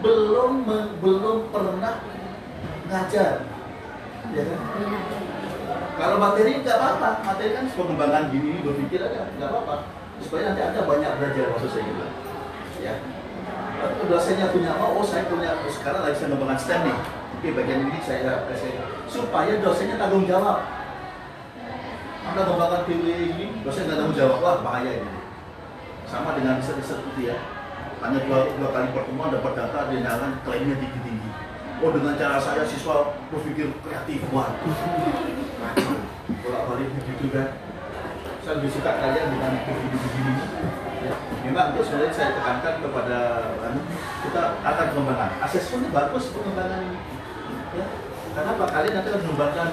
belum me- belum pernah ngajar, ya kan? Kalau materi nggak apa-apa, materi kan pengembangan gini ini berpikir aja, nggak apa-apa. Supaya nanti anda banyak belajar maksud saya gitu. Ya. Lalu dosennya punya mau, oh saya punya, oh, sekarang lagi saya mengembangkan STEM nih. Oke, bagian ini saya kasih. Supaya dosennya tanggung jawab. Anda mengembangkan PW ini, dosen nggak tanggung jawab, wah bahaya ini. Sama dengan riset-riset itu ya. Hanya dua, dua kali pertemuan dapat data, nyalakan klaimnya tinggi-tinggi. Oh dengan cara saya siswa berpikir kreatif, wah kacau. Bolak-balik begitu kan. Saya lebih suka kalian dengan begini-begini. Ya. Memang itu sebenarnya saya tekankan kepada anu, kita akan pengembangan. Asesmen bagus pengembangan ini. Ya. Kenapa kalian nanti akan mengembangkan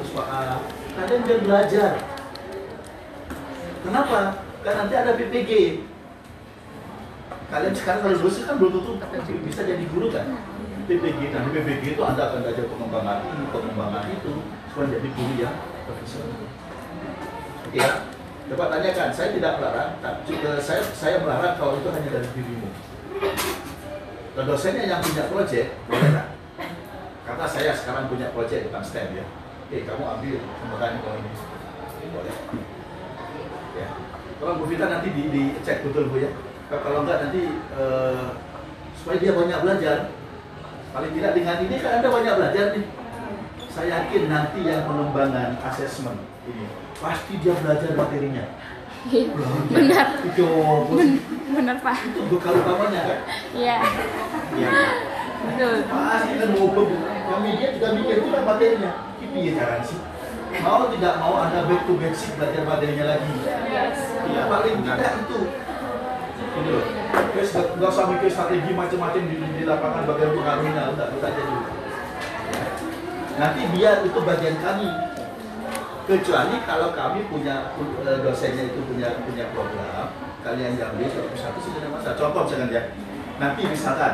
usaha kalian biar belajar. Kenapa? Kan nanti ada PPG. Kalian sekarang kalau lulus kan belum tentu bisa jadi guru kan? PPG, nah PPG itu Anda akan belajar pengembangan ini, pengembangan itu, supaya jadi guru yang profesional. Ya? Coba tanyakan, saya tidak melarang, saya, saya melarang kalau itu hanya dari dirimu. Dan dosennya yang punya proyek, boleh nggak? Karena saya sekarang punya proyek tentang STEM ya. Oke, kamu ambil pengembangan kalau ini. Boleh. Ya. Tolong Bu Vita nanti di, dicek betul Bu ya. Kalau enggak nanti eh, supaya dia banyak belajar. Paling tidak dengan ini kan Anda banyak belajar nih. Saya yakin nanti yang pengembangan asesmen ini pasti dia belajar materinya. Benar. Itu Benar Pak. itu bekal utamanya kan? Iya. Iya. Betul. Pasti kan mau yang media juga mikir juga materinya. Ini ya caranya sih. Mau tidak mau Anda back to basic belajar materinya lagi. Iya paling tidak itu. Gitu loh. Terus nggak usah mikir strategi macam-macam di, di lapangan bagian pengaruhnya, udah itu aja dulu. Nanti biar itu bagian kami. Kecuali kalau kami punya eh, dosennya itu punya punya program, kalian yang ambil satu satu sih tidak masalah. Contoh misalkan ya, nanti misalkan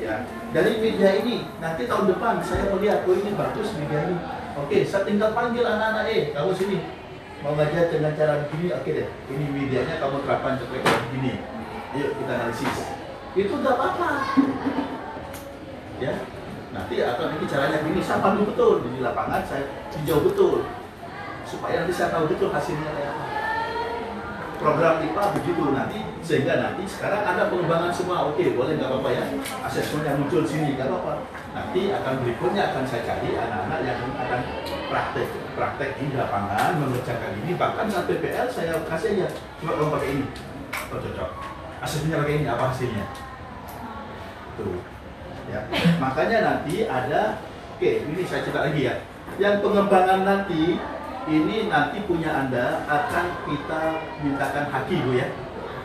ya dari media ini nanti tahun depan saya melihat oh ini bagus media ini. Oke, saya tinggal panggil anak-anak eh kamu sini mau ngajar dengan cara begini, oke deh. Ini medianya kamu terapkan seperti begini. Yuk kita analisis. Itu nggak apa-apa. Ya, nanti atau ini caranya begini, saya pandu betul di lapangan, saya tinjau betul supaya nanti saya tahu betul hasilnya kayak apa. Program IPA begitu nanti sehingga nanti sekarang ada pengembangan semua, oke boleh nggak apa-apa ya, asesmen yang muncul sini nggak apa-apa. Nanti akan berikutnya akan saya cari anak-anak yang akan praktek praktek di lapangan mengerjakan ini bahkan saat PPL saya kasih aja coba kamu pakai ini, oh cocok. Asesmennya pakai ini apa hasilnya? Tuh ya makanya nanti ada oke ini saya cerita lagi ya yang pengembangan nanti ini nanti punya anda akan kita mintakan haki bu ya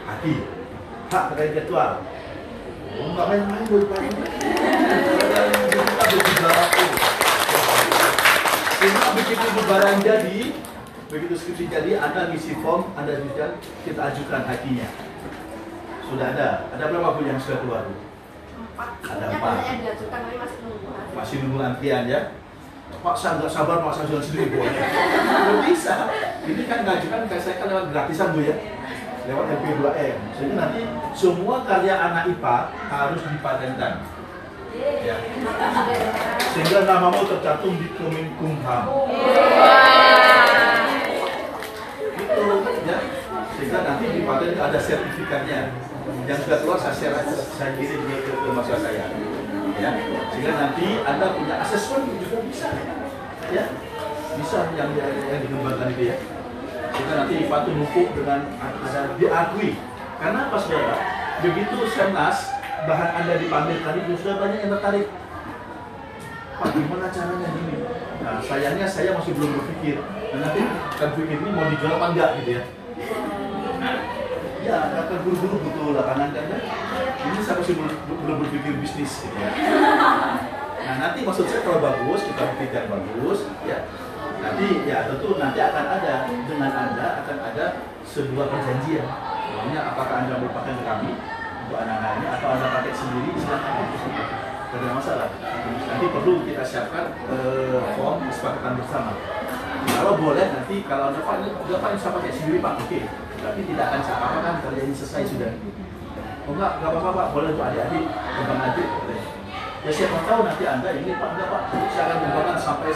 haki hak terkait jadwal oh nggak main-main bu Pak. kita berbicara Cuma begitu lebaran jadi, begitu skripsi jadi, Anda ngisi form, Anda bisa kita ajukan hakinya. Sudah ada. Ada berapa bu yang sudah keluar bu? Ada empat. nunggu hasil. masih nunggu antrian ya Pak saya nggak sabar Pak saya jual sendiri bu. Nggak bisa. Ini kan ngajukan saya kan lewat gratisan bu ya. Lewat LP2M sehingga nanti semua karya anak IPA harus dipatenkan. Ya. sehingga namamu tercantum di Kemenkumham. Itu ya. Sehingga nanti di paten itu ada sertifikatnya. Yang sudah keluar saya share saya kirim ke, ke, saya ya. Sehingga nanti anda punya asesmen juga bisa. Ya. Bisa yang yang, yang dikembangkan itu ya. Sehingga nanti IPA itu dengan ada diakui. Karena apa saudara? Begitu Semnas bahan anda dipamerkan itu sudah banyak yang tertarik. Pak gimana caranya gini? Nah sayangnya saya masih belum berpikir. Dan nanti akan pikir ini mau dijual apa enggak gitu ya ya akan buru-buru lapangan kan ya. ini saya masih belum, berpikir bisnis gitu ya. Nah nanti maksud saya kalau bagus kita pikirkan bagus ya nanti ya tentu nanti akan ada dengan anda akan ada sebuah perjanjian. Pokoknya apakah anda merupakan kami untuk anak-anak ini atau anda pakai sendiri silakan tidak ada masalah. Nanti perlu kita siapkan eh, form kesepakatan bersama. Kalau boleh nanti kalau anda pak ini udah pakai sendiri pak? Oke. kita berarti tidak akan saya apakan karena ini selesai sudah. Oh enggak, enggak apa-apa Pak, boleh untuk adik-adik kembang adik boleh. Ya siapa tahu nanti Anda ini Pak, enggak Pak, saya akan kembangkan sampai